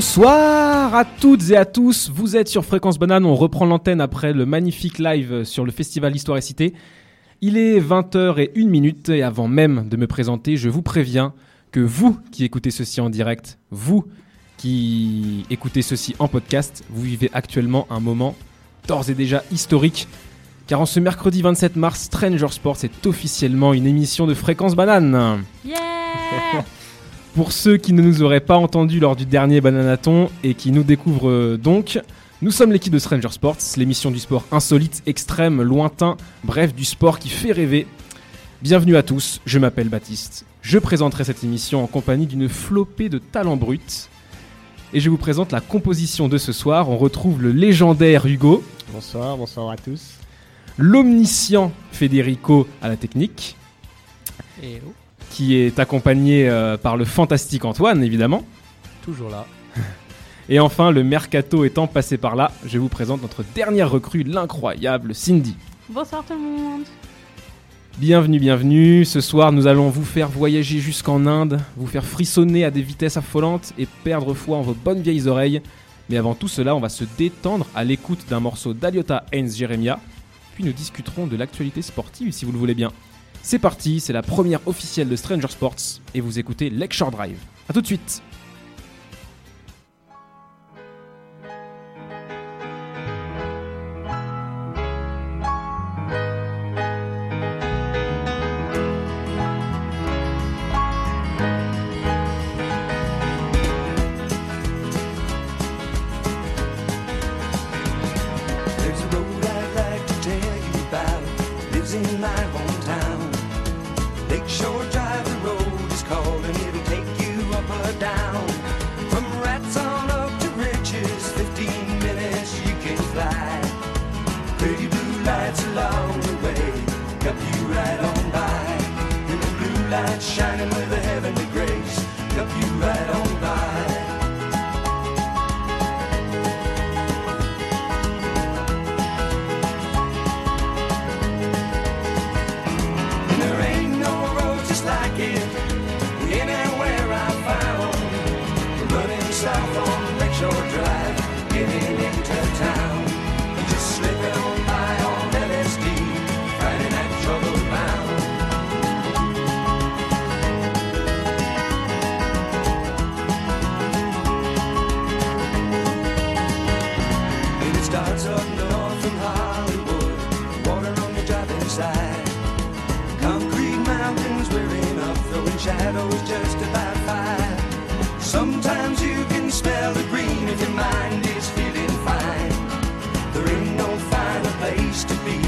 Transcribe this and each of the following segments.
Bonsoir à toutes et à tous, vous êtes sur Fréquence Banane, on reprend l'antenne après le magnifique live sur le festival Histoire et Cité. Il est 20h et 1 minute et avant même de me présenter, je vous préviens que vous qui écoutez ceci en direct, vous qui écoutez ceci en podcast, vous vivez actuellement un moment d'ores et déjà historique car en ce mercredi 27 mars, Stranger Sports est officiellement une émission de Fréquence Banane. Yeah Pour ceux qui ne nous auraient pas entendus lors du dernier Bananaton et qui nous découvrent euh, donc, nous sommes l'équipe de Stranger Sports, l'émission du sport insolite, extrême, lointain, bref, du sport qui fait rêver. Bienvenue à tous, je m'appelle Baptiste. Je présenterai cette émission en compagnie d'une flopée de talents bruts. Et je vous présente la composition de ce soir. On retrouve le légendaire Hugo, Bonsoir, bonsoir à tous. l'omniscient Federico à la technique, Et oh, qui est accompagné euh, par le fantastique Antoine, évidemment. toujours là. Et enfin, le mercato étant passé par là, je vous présente notre dernière recrue, l'incroyable Cindy. Bonsoir tout le monde Bienvenue, bienvenue. Ce soir, nous allons vous faire voyager jusqu'en Inde, vous faire frissonner à des vitesses affolantes et perdre foi en vos bonnes vieilles oreilles. Mais avant tout cela, on va se détendre à l'écoute d'un morceau d'Aliota Heinz Jeremia. Puis nous discuterons de l'actualité sportive si vous le voulez bien. C'est parti, c'est la première officielle de Stranger Sports et vous écoutez Lecture Drive. A tout de suite. Shadows just about five. Sometimes you can smell the green if your mind is feeling fine. There ain't no finer place to be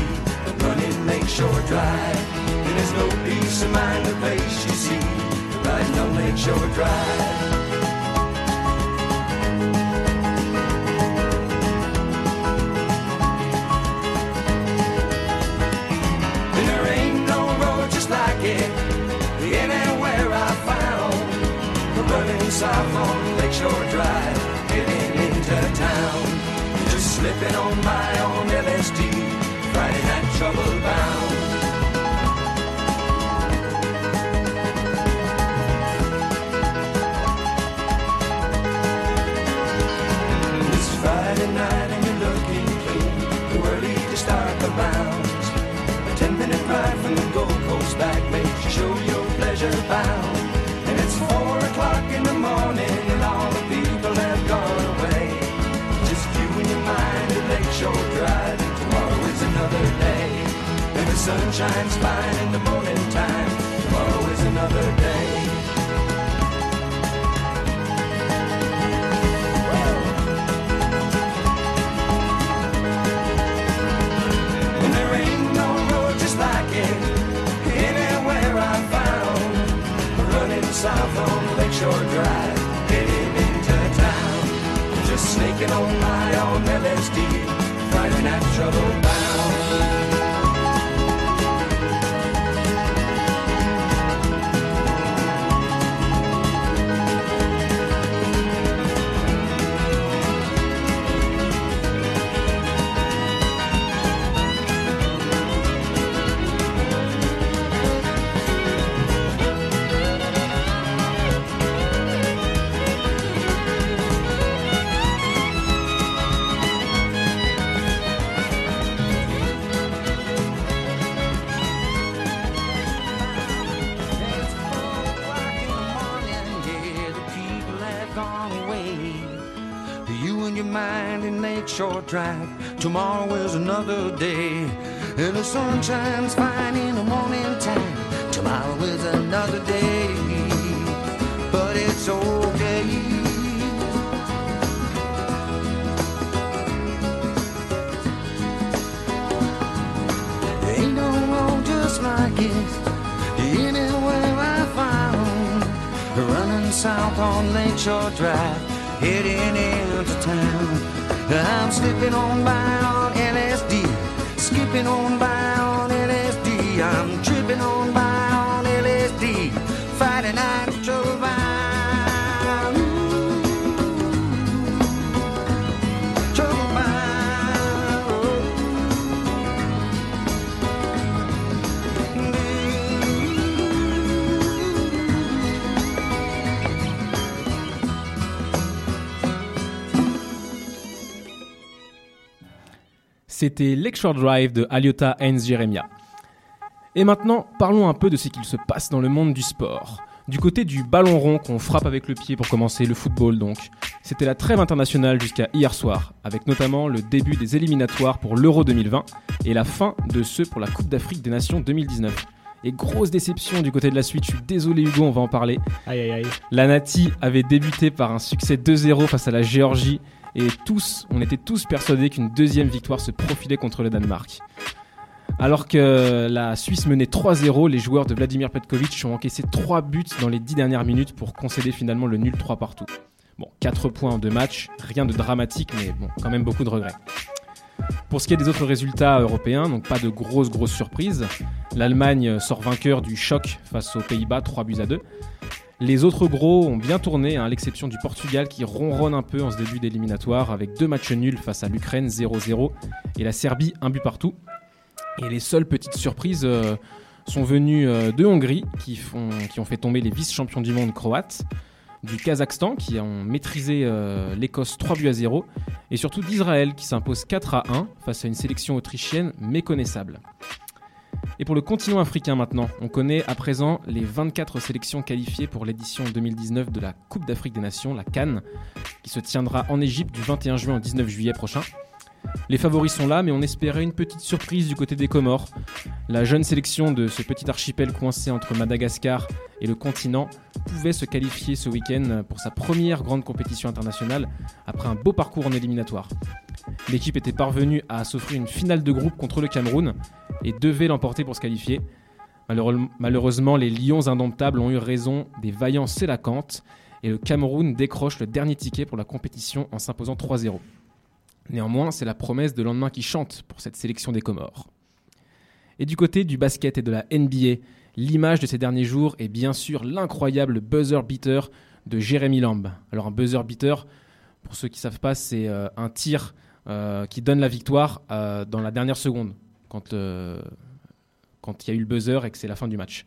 than running Lakeshore Drive. And there's no peace of mind the place you see riding on Lakeshore Drive. Slipping on by on LSD, Friday night trouble sun shines fine in the morning time. Tomorrow is another day. And there ain't no road just like it anywhere I found. Running south on Lakeshore Drive, heading into town. Just snaking on my own LSD, Friday night trouble bound. Lakeshore Drive. Tomorrow is another day, and the sun shines fine in the morning time. Tomorrow is another day, but it's okay. Ain't no road just like it anywhere I found. Running south on Lakeshore Drive, heading into town. I'm slipping on by on LSD, skipping on by on LSD. I'm tripping C'était Lakeshore Drive de Aliota Heinz Jeremia. Et maintenant, parlons un peu de ce qu'il se passe dans le monde du sport. Du côté du ballon rond qu'on frappe avec le pied pour commencer, le football donc, c'était la trêve internationale jusqu'à hier soir, avec notamment le début des éliminatoires pour l'Euro 2020 et la fin de ceux pour la Coupe d'Afrique des Nations 2019. Et grosse déception du côté de la suite, je suis désolé Hugo, on va en parler. Aïe aïe aïe. La Nati avait débuté par un succès 2-0 face à la Géorgie et tous, on était tous persuadés qu'une deuxième victoire se profilait contre le Danemark. Alors que la Suisse menait 3-0, les joueurs de Vladimir Petkovic ont encaissé 3 buts dans les 10 dernières minutes pour concéder finalement le nul 3 partout. Bon, 4 points en 2 matchs, rien de dramatique, mais bon, quand même beaucoup de regrets. Pour ce qui est des autres résultats européens, donc pas de grosses grosses surprises. L'Allemagne sort vainqueur du choc face aux Pays-Bas, 3 buts à 2. Les autres gros ont bien tourné, hein, à l'exception du Portugal qui ronronne un peu en ce début d'éliminatoire avec deux matchs nuls face à l'Ukraine 0-0 et la Serbie un but partout. Et les seules petites surprises euh, sont venues euh, de Hongrie qui, ont fait tomber les vice-champions du monde croates, du Kazakhstan qui ont maîtrisé euh, l'Écosse 3 buts à 0 et surtout d'Israël qui s'impose 4 à 1 face à une sélection autrichienne méconnaissable. Et pour le continent africain maintenant, on connaît à présent les 24 sélections qualifiées pour l'édition 2019 de la Coupe d'Afrique des Nations, la Cannes, qui se tiendra en Égypte du 21 juin au 19 juillet prochain. Les favoris sont là, mais on espérait une petite surprise du côté des Comores. La jeune sélection de ce petit archipel coincé entre Madagascar et le continent pouvait se qualifier ce week-end pour sa première grande compétition internationale après un beau parcours en éliminatoire. L'équipe était parvenue à s'offrir une finale de groupe contre le Cameroun et devait l'emporter pour se qualifier. Malheure- Malheureusement, les Lions indomptables ont eu raison des vaillants Sélacantes et le Cameroun décroche le dernier ticket pour la compétition en s'imposant 3-0. Néanmoins, c'est la promesse de lendemain qui chante pour cette sélection des Comores. Et du côté du basket et de la NBA, l'image de ces derniers jours est bien sûr l'incroyable buzzer beater de Jérémy Lamb. Alors un buzzer beater, pour ceux qui ne savent pas, c'est euh, un tir euh, qui donne la victoire euh, dans la dernière seconde, quand euh, quand il y a eu le buzzer et que c'est la fin du match.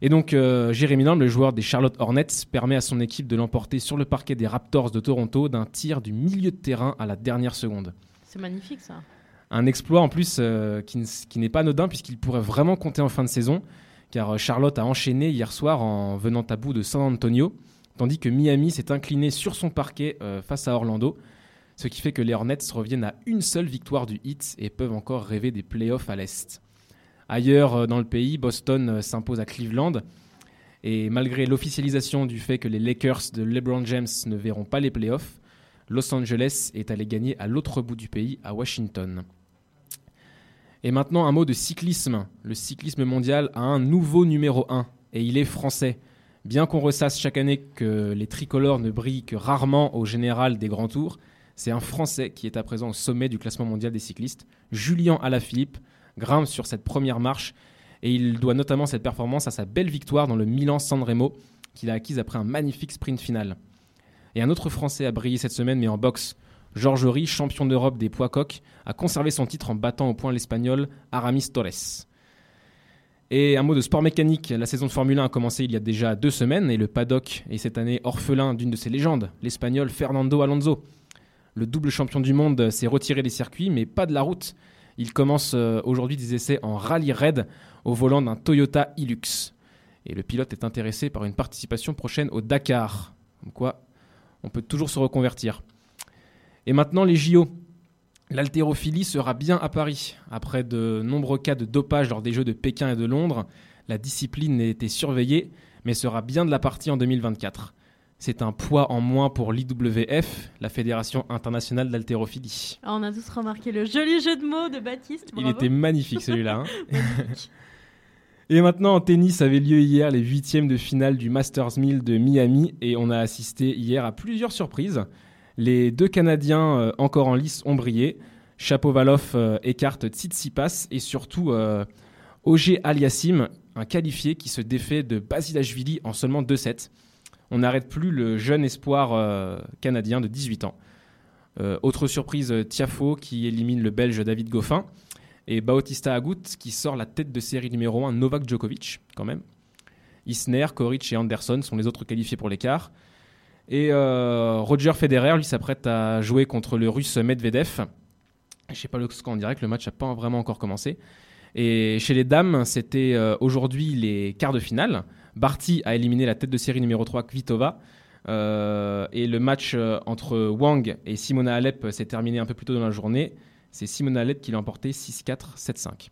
Et donc euh, Jérémy Lamb, le joueur des Charlotte Hornets, permet à son équipe de l'emporter sur le parquet des Raptors de Toronto d'un tir du milieu de terrain à la dernière seconde. C'est magnifique ça. Un exploit en plus euh, qui, n'est pas anodin puisqu'il pourrait vraiment compter en fin de saison, car euh, Charlotte a enchaîné hier soir en venant à bout de San Antonio, tandis que Miami s'est incliné sur son parquet euh, face à Orlando, ce qui fait que les Hornets reviennent à une seule victoire du Heat et peuvent encore rêver des playoffs à l'Est. Ailleurs euh, dans le pays, Boston euh, s'impose à Cleveland, et malgré l'officialisation du fait que les Lakers de LeBron James ne verront pas les playoffs, Los Angeles est allé gagner à l'autre bout du pays, à Washington. Et maintenant un mot de cyclisme. Le cyclisme mondial a un nouveau numéro 1 et il est français. Bien qu'on ressasse chaque année que les tricolores ne brillent que rarement au général des grands tours, c'est un Français qui est à présent au sommet du classement mondial des cyclistes. Julien Alaphilippe grimpe sur cette première marche et il doit notamment cette performance à sa belle victoire dans le Milan-San Remo qu'il a acquise après un magnifique sprint final. Et un autre Français a brillé cette semaine mais en boxe. Georges Horry, champion d'Europe des poids coqs, a conservé son titre en battant au point l'Espagnol Aramis Torres. Et un mot de sport mécanique, la saison de Formule 1 a commencé il y a déjà deux semaines et le paddock est cette année orphelin d'une de ses légendes, l'Espagnol Fernando Alonso. Le double champion du monde s'est retiré des circuits mais pas de la route. Il commence euh, aujourd'hui des essais en rallye raid au volant d'un Toyota Hilux. Et le pilote est intéressé par une participation prochaine au Dakar. Comme quoi, on peut toujours se reconvertir. Et maintenant, les JO. L'haltérophilie sera bien à Paris. Après de nombreux cas de dopage lors des Jeux de Pékin et de Londres, la discipline a été surveillée, mais sera bien de la partie en 2024. C'est un poids en moins pour l'IWF, la Fédération internationale d'haltérophilie. Ah, on a tous remarqué le joli jeu de mots de Baptiste. Il était magnifique celui-là. hein. et maintenant en tennis avait lieu hier les huitièmes de finale du Masters 1000 de Miami et on a assisté hier à plusieurs surprises. Les deux Canadiens euh, encore en lice ont brillé. Chapovalov euh, écarte Tsitsipas et surtout euh, Aliassim, un qualifié qui se défait de Basilashvili en seulement 2-7. On n'arrête plus le jeune espoir euh, canadien de 18 ans. Euh, autre surprise, euh, Tiafo qui élimine le Belge David Goffin et Bautista Agut qui sort la tête de série numéro 1 Novak Djokovic quand même. Isner, Koric et Anderson sont les autres qualifiés pour l'écart. Et Roger Federer lui s'apprête à jouer contre le russe Medvedev. Je sais pas le score en direct, le match n'a pas vraiment encore commencé. Et chez les dames, c'était aujourd'hui les quarts de finale. Barty a éliminé la tête de série numéro 3 Kvitova. Euh, et le match euh, entre Wang et Simona Alep s'est terminé un peu plus tôt dans la journée. C'est Simona Alep qui l'a emporté 6-4, 7-5.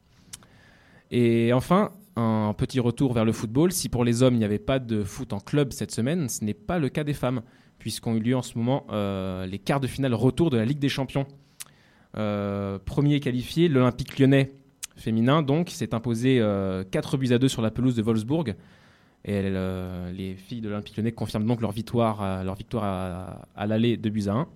Et enfin, un petit retour vers le football. Si pour les hommes, il n'y avait pas de foot en club cette semaine, ce n'est pas le cas des femmes, puisqu'ont eu lieu en ce moment euh, les quarts de finale retour de la Ligue des Champions. Euh, premier qualifié, l'Olympique lyonnais féminin, donc, s'est imposé euh, 4 buts à 2 sur la pelouse de Wolfsburg. Et euh, les filles de l'Olympique lyonnais confirment donc leur victoire, victoire à, à l'aller de buts à 1.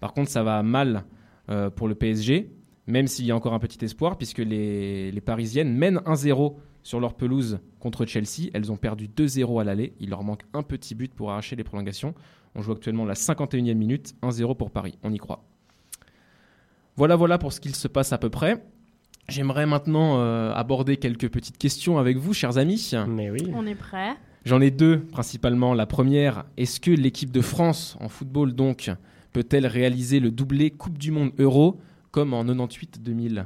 Par contre, ça va mal euh, pour le PSG, même s'il y a encore un petit espoir, puisque les, les Parisiennes mènent 1-0 sur leur pelouse contre Chelsea. Elles ont perdu 2-0 à l'aller. Il leur manque un petit but pour arracher les prolongations. On joue actuellement la 51e minute, 1-0 pour Paris. On y croit. Voilà, voilà pour ce qu'il se passe à peu près. J'aimerais maintenant euh, aborder quelques petites questions avec vous, chers amis. Mais oui. On est prêt. J'en ai deux principalement. La première, est-ce que l'équipe de France en football donc peut-elle réaliser le doublé Coupe du Monde Euro comme en 98-2000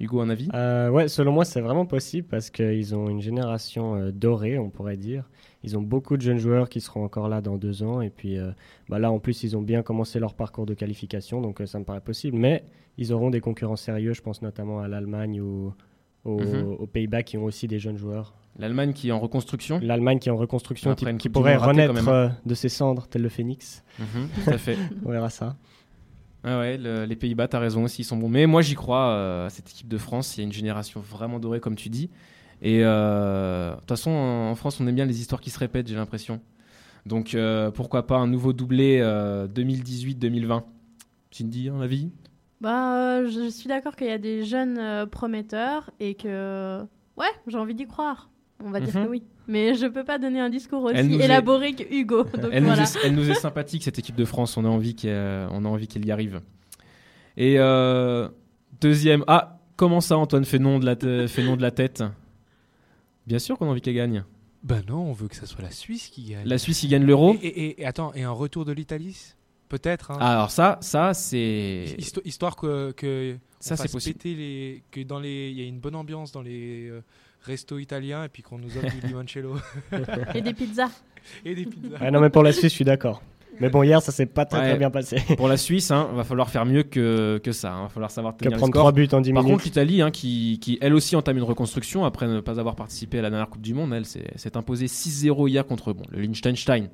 Hugo, un avis? Euh, ouais, selon moi, c'est vraiment possible parce qu'ils ont une génération euh, dorée, on pourrait dire. Ils ont beaucoup de jeunes joueurs qui seront encore là dans deux ans. Et puis euh, bah là, en plus, ils ont bien commencé leur parcours de qualification, donc euh, ça me paraît possible. Mais ils auront des concurrents sérieux, je pense notamment à l'Allemagne ou Mhm. aux Pays-Bas qui ont aussi des jeunes joueurs. L'Allemagne qui est en reconstruction? L'Allemagne qui est en reconstruction, Après qui, pourrait renaître euh, de ses cendres, tel le phénix. Mhm, Tout à fait. On verra ça. Ouais, le- les Pays-Bas, t'as raison aussi, ils sont bons. Mais moi, j'y crois, euh, à cette équipe de France. Il y a une génération vraiment dorée, comme tu dis. Et euh, de toute façon, en France, on aime bien les histoires qui se répètent, j'ai l'impression. Donc, euh, pourquoi pas un nouveau doublé euh, 2018-2020 Tu me dis un avis? Bah, je suis d'accord qu'il y a des jeunes prometteurs et que. Ouais, j'ai envie d'y croire. On va dire Mhm. que oui. Mais je peux pas donner un discours aussi nous est- élaboré que Hugo. Donc elle, voilà. nous est, elle nous est sympathique, cette équipe de France. On a envie qu'elle on a envie qu'elle y arrive. Et euh, deuxième. Ah, comment ça, Antoine fait nom de la, fait nom de la tête? Bien sûr qu'on a envie qu'elle gagne. Ben non, on veut que ça soit la Suisse qui gagne. La Suisse, il gagne l'euro. Et, et- et attends, et un retour de l'Italie? Peut-être. hein. Alors ça, ça c'est. Histo- Histoire que, que Ça, c'est possible. péter les, que dans les, il y a une bonne ambiance dans les euh, restos italiens et puis qu'on nous offre du limoncello Et des pizzas. et des pizzas. Ah non, mais pour la Suisse, je suis d'accord. Mais bon, hier, ça s'est pas très, Ouais. très bien passé. Pour la Suisse, hein, va falloir faire mieux que, que ça. Il va falloir savoir Que tenir les prendre. 3 buts en 10 Par minutes. contre, l'Italie, hein, qui, qui elle aussi entame une reconstruction après ne pas avoir participé à la dernière Coupe du Monde, elle s'est imposée 6-0 hier contre bon, le Liechtenstein.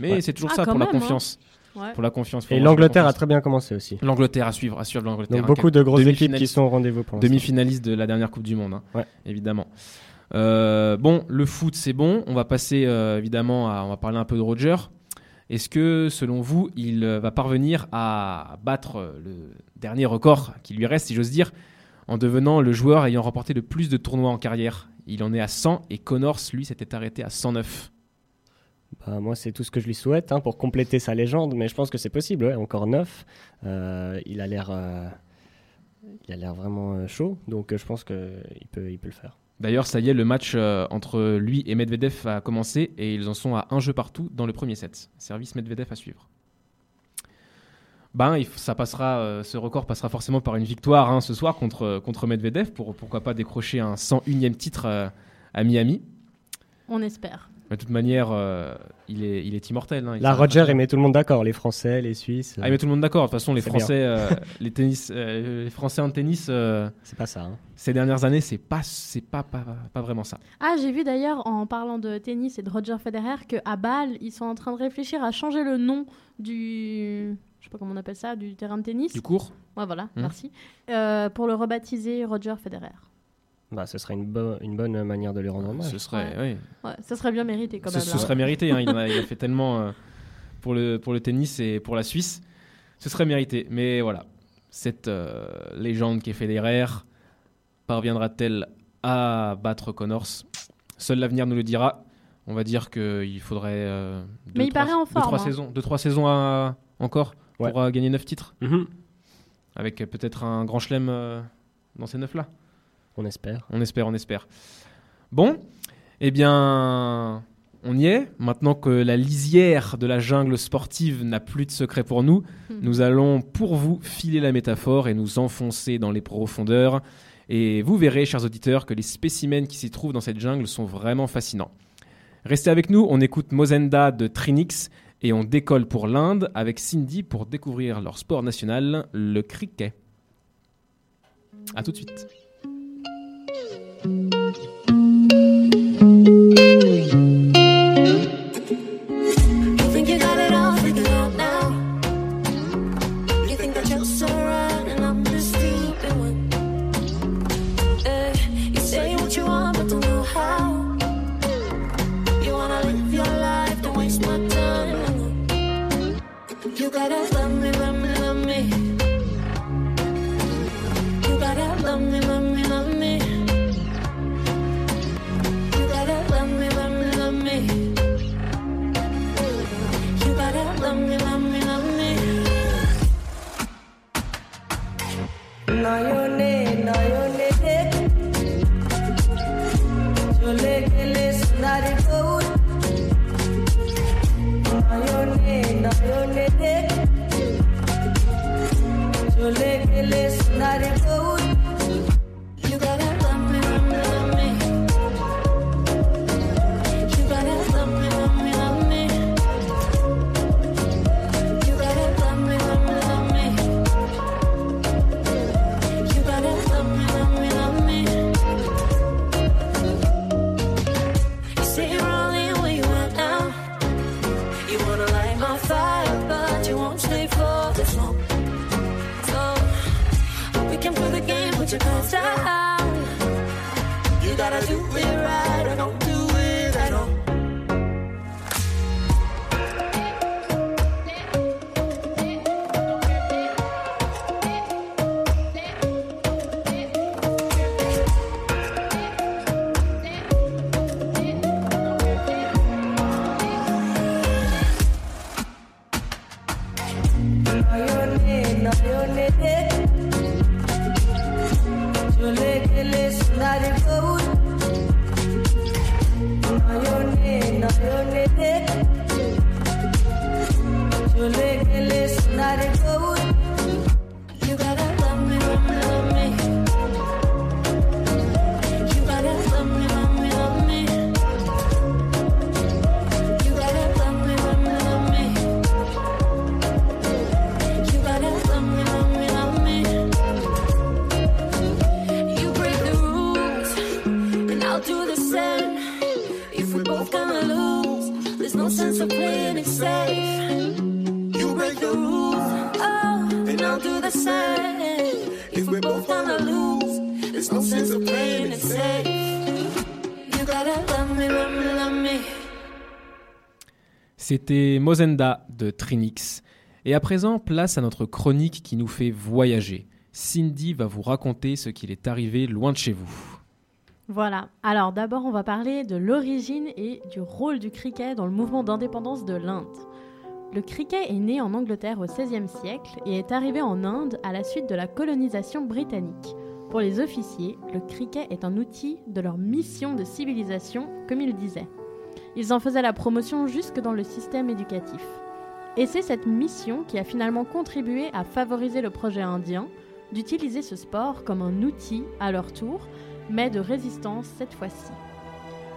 Mais Ouais. c'est toujours Ah, ça pour la même, hein. confiance. Ouais. Pour la confiance. Et l'Angleterre a très bien commencé aussi. L'Angleterre à suivre, à suivre l'Angleterre. Donc hein, beaucoup de grosses équipes qui sont au rendez-vous pour l'instant. Demi-finaliste de la dernière Coupe du Monde, hein, Ouais. évidemment. Euh, bon, le foot, c'est bon. On va passer euh, évidemment à. On va parler un peu de Roger. Est-ce que, selon vous, il euh, va parvenir à battre le dernier record qui lui reste, si j'ose dire, en devenant le joueur ayant remporté le plus de tournois en carrière? Il en est à 100 et Connors, lui, s'était arrêté à 109. Bah, moi, c'est tout ce que je lui souhaite hein, pour compléter sa légende, mais je pense que c'est possible. ouais, encore neuf. Euh, il a l'air, euh, il a l'air vraiment euh, chaud, donc euh, je pense qu'il peut, il peut le faire. D'ailleurs, ça y est, le match euh, entre lui et Medvedev a commencé et ils en sont à un jeu partout dans le premier set. Service Medvedev à suivre. Ben, ça passera, euh, ce record passera forcément par une victoire hein, ce soir contre, contre Medvedev pour pourquoi pas décrocher un 101e titre euh, à Miami. On espère. De toute manière, euh, il, est, il est immortel. hein, il Là, Roger, il met tout le monde d'accord. Les Français, les Suisses. Ah, il met tout le monde d'accord. De toute façon, les. Français, euh, les, tennis, euh, les Français en tennis, euh, C'est pas ça. hein. ces dernières années, c'est pas, c'est pas, pas, pas vraiment ça. Ah, j'ai vu d'ailleurs en parlant de tennis et de Roger Federer que à Bâle, ils sont en train de réfléchir à changer le nom du je sais pas comment on appelle ça, du terrain de tennis. Du cours Ouais, voilà, Hmm. merci. Euh, pour le rebaptiser Roger Federer. Bah, ce serait une, bo- une bonne manière de lui rendre hommage. Ce serait, oui. Ouais, ça serait bien mérité quand Ce, même. ce serait mérité. hein, il, a, il a fait tellement euh, pour, le, pour le tennis et pour la Suisse. Ce serait mérité. Mais voilà, cette euh, légende qui est Federer parviendra-t-elle à battre Connors? Seul l'avenir nous le dira. On va dire qu'il faudrait. euh, deux, Mais il trois- paraît en deux, forme, trois hein. saisons, deux, trois saisons à- encore Ouais. pour euh, gagner 9 titres. Mhm. Avec peut-être un grand chelem euh, dans ces 9 là. On espère. On espère, on espère. Bon, eh bien, on y est. Maintenant que la lisière de la jungle sportive n'a plus de secret pour nous, Hmm. nous allons pour vous filer la métaphore et nous enfoncer dans les profondeurs. Et vous verrez, chers auditeurs, que les spécimens qui s'y trouvent dans cette jungle sont vraiment fascinants. Restez avec nous, on écoute Mozenda de Trinix et on décolle pour l'Inde avec Cindy pour découvrir leur sport national, le cricket. A tout de suite. You C'était Mozenda de Trinix. Et à présent, place à notre chronique qui nous fait voyager. Cindy va vous raconter ce qu'il est arrivé loin de chez vous. Voilà. Alors d'abord, on va parler de l'origine et du rôle du cricket dans le mouvement d'indépendance de l'Inde. Le cricket est né en Angleterre au XVIe siècle et est arrivé en Inde à la suite de la colonisation britannique. Pour les officiers, le cricket est un outil de leur mission de civilisation, comme ils disaient. Ils en faisaient la promotion jusque dans le système éducatif. Et c'est cette mission qui a finalement contribué à favoriser le projet indien d'utiliser ce sport comme un outil, à leur tour, mais de résistance cette fois-ci.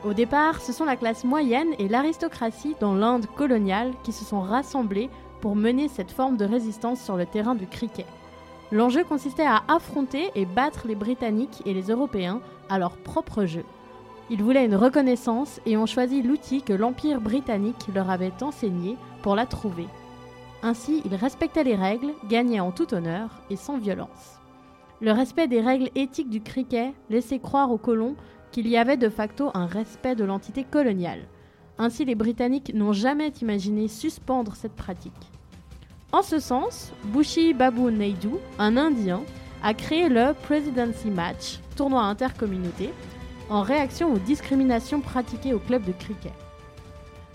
Au départ, ce sont la classe moyenne et l'aristocratie dans l'Inde coloniale qui se sont rassemblés pour mener cette forme de résistance sur le terrain du cricket. L'enjeu consistait à affronter et battre les Britanniques et les Européens à leur propre jeu. Ils voulaient une reconnaissance et ont choisi l'outil que l'Empire britannique leur avait enseigné pour la trouver. Ainsi, ils respectaient les règles, gagnaient en tout honneur et sans violence. Le respect des règles éthiques du cricket laissait croire aux colons qu'il y avait de facto un respect de l'entité coloniale. Ainsi, les Britanniques n'ont jamais imaginé suspendre cette pratique. En ce sens, Bushi Babu Naidu, un Indien, a créé le Presidency Match, tournoi intercommunauté, en réaction aux discriminations pratiquées au club de cricket.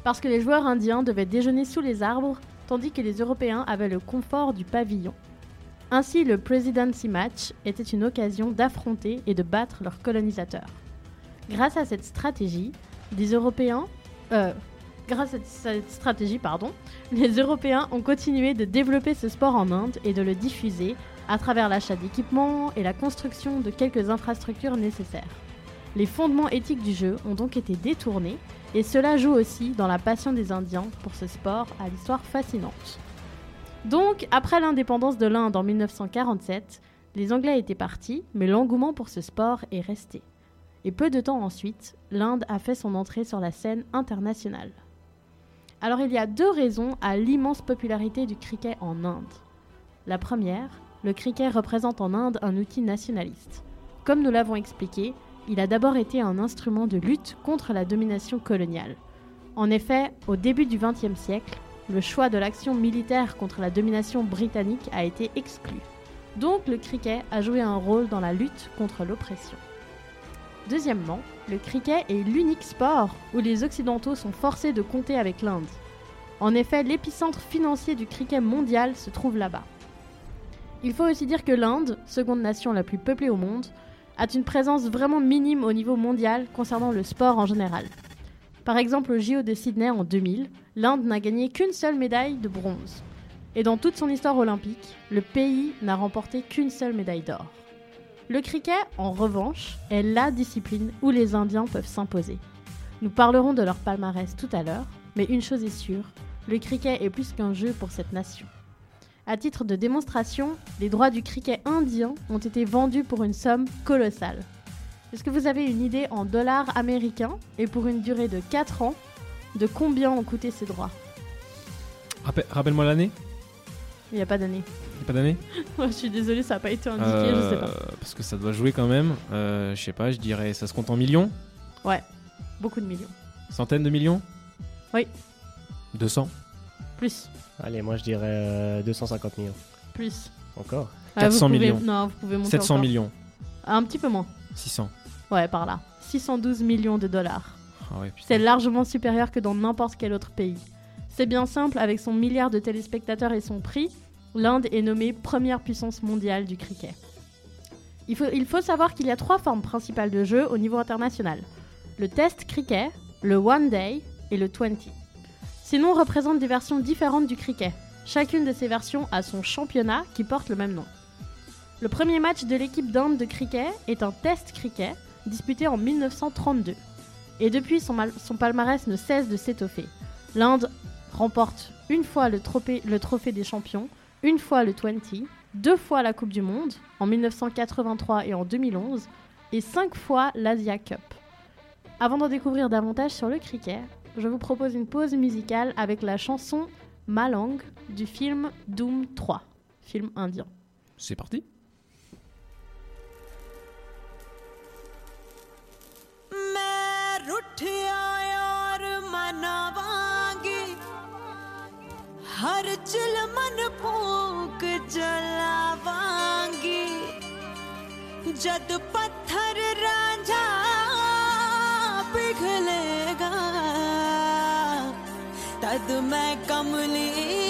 Parce que les joueurs indiens devaient déjeuner sous les arbres, tandis que les Européens avaient le confort du pavillon. Ainsi, le Presidency Match était une occasion d'affronter et de battre leurs colonisateurs. Grâce à cette stratégie, les Européens, euh, les Européens ont continué de développer ce sport en Inde et de le diffuser à travers l'achat d'équipements et la construction de quelques infrastructures nécessaires. Les fondements éthiques du jeu ont donc été détournés et cela joue aussi dans la passion des Indiens pour ce sport à l'histoire fascinante. Donc, après l'indépendance de l'Inde en 1947, les Anglais étaient partis, mais l'engouement pour ce sport est resté. Et peu de temps ensuite, l'Inde a fait son entrée sur la scène internationale. Alors il y a deux raisons à l'immense popularité du cricket en Inde. La première, le cricket représente en Inde un outil nationaliste. Comme nous l'avons expliqué, il a d'abord été un instrument de lutte contre la domination coloniale. En effet, au début du XXe siècle, le choix de l'action militaire contre la domination britannique a été exclu. Donc le cricket a joué un rôle dans la lutte contre l'oppression. Deuxièmement, le cricket est l'unique sport où les Occidentaux sont forcés de compter avec l'Inde. En effet, l'épicentre financier du cricket mondial se trouve là-bas. Il faut aussi dire que l'Inde, seconde nation la plus peuplée au monde, a une présence vraiment minime au niveau mondial concernant le sport en général. Par exemple, au JO de Sydney en 2000, l'Inde n'a gagné qu'une seule médaille de bronze. Et dans toute son histoire olympique, le pays n'a remporté qu'une seule médaille d'or. Le cricket, en revanche, est la discipline où les Indiens peuvent s'imposer. Nous parlerons de leur palmarès tout à l'heure, mais une chose est sûre, le cricket est plus qu'un jeu pour cette nation. À titre de démonstration, les droits du cricket indien ont été vendus pour une somme colossale. Est-ce que vous avez une idée en dollars américains et pour une durée de 4 ans de combien ont coûté ces droits Rappel- Rappelle-moi l'année Il n'y a pas d'année. Il y a pas d'année je suis désolée, ça n'a pas été indiqué, je sais pas. Euh, Parce que ça doit jouer quand même. Euh, je sais pas, je dirais, ça se compte en millions Beaucoup de millions. Centaines de millions Oui. 200 Plus, Allez, moi je dirais euh, 250 millions. plus. Encore Ah, 400 vous pouvez- millions. Non, vous pouvez monter 700 encore. millions Un petit peu moins. 600 Ouais, par là. 612 millions de dollars. Ah ouais. C'est largement supérieur que dans n'importe quel autre pays. C'est bien simple, avec son milliard de téléspectateurs et son prix, l'Inde est nommée première puissance mondiale du cricket. Il faut, il faut savoir qu'il y a trois formes principales de jeu au niveau international. Le test cricket, le one day et le 20. Ces noms représentent des versions différentes du cricket. Chacune de ces versions a son championnat qui porte le même nom. Le premier match de l'équipe d'Inde de cricket est un test cricket disputé en 1932. Et depuis, son palmarès ne cesse de s'étoffer. L'Inde remporte une fois le trophée, le trophée des champions, une fois le 20, deux fois la Coupe du Monde, en 1983 et en 2011, et cinq fois l'Asia Cup. Avant d'en découvrir davantage sur le cricket, je vous propose une pause musicale avec la chanson Malang du film Doom 3, film indien. C'est parti रुठिया यार मनावांगी। हर चिल मन फूक जलावांगी। जद पत्थर राजा पिघलेगा, तद मैं कमली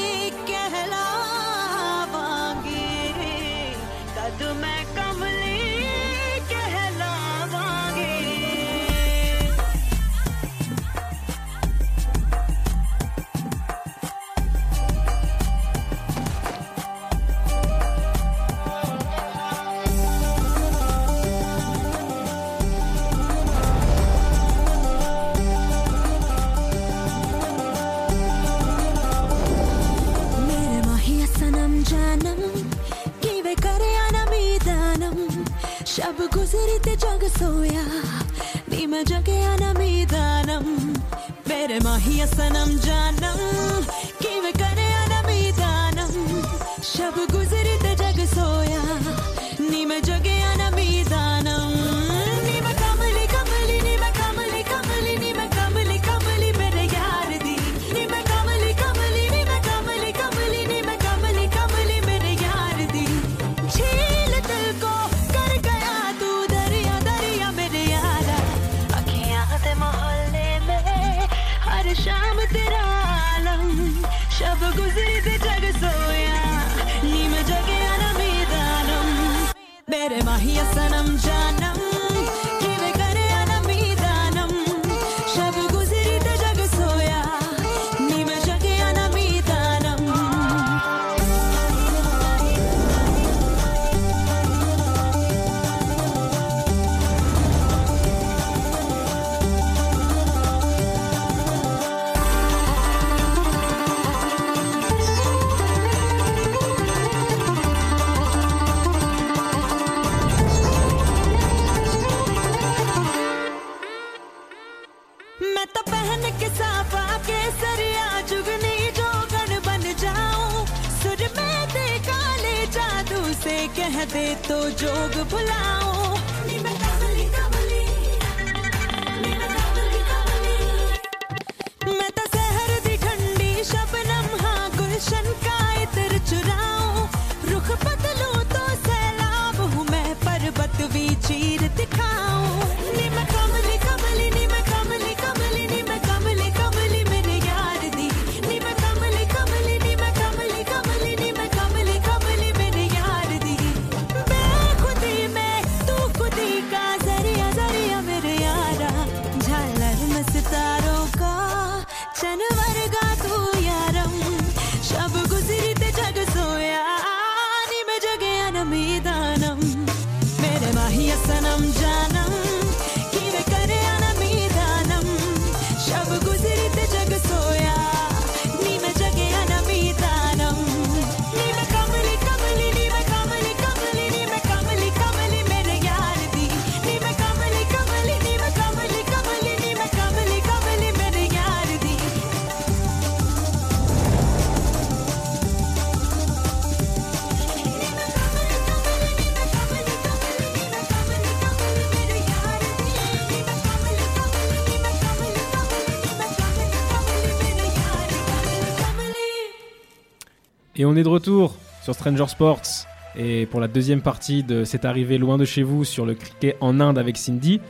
on est de retour sur Stranger Sports. Et pour la deuxième partie de C'est arrivé loin de chez vous sur le cricket en Inde avec Cindy.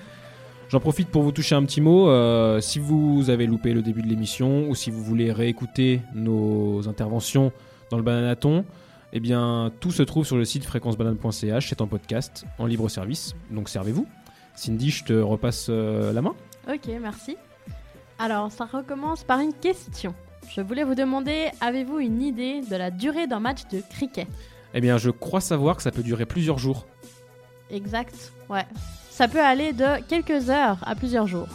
J'en profite pour vous toucher un petit mot. euh, si vous avez loupé le début de l'émission ou si vous voulez réécouter nos interventions dans le bananaton, eh bien tout se trouve sur le site fréquencebanane.ch. C'est en podcast, en libre service. Donc servez-vous. Cindy, je te repasse euh, la main. Ok, merci. Alors, ça recommence par une question. Je voulais vous demander, avez-vous une idée de la durée d'un match de cricket? Eh bien, je crois savoir que ça peut durer plusieurs jours. Exact, ouais. Ça peut aller de quelques heures à plusieurs jours.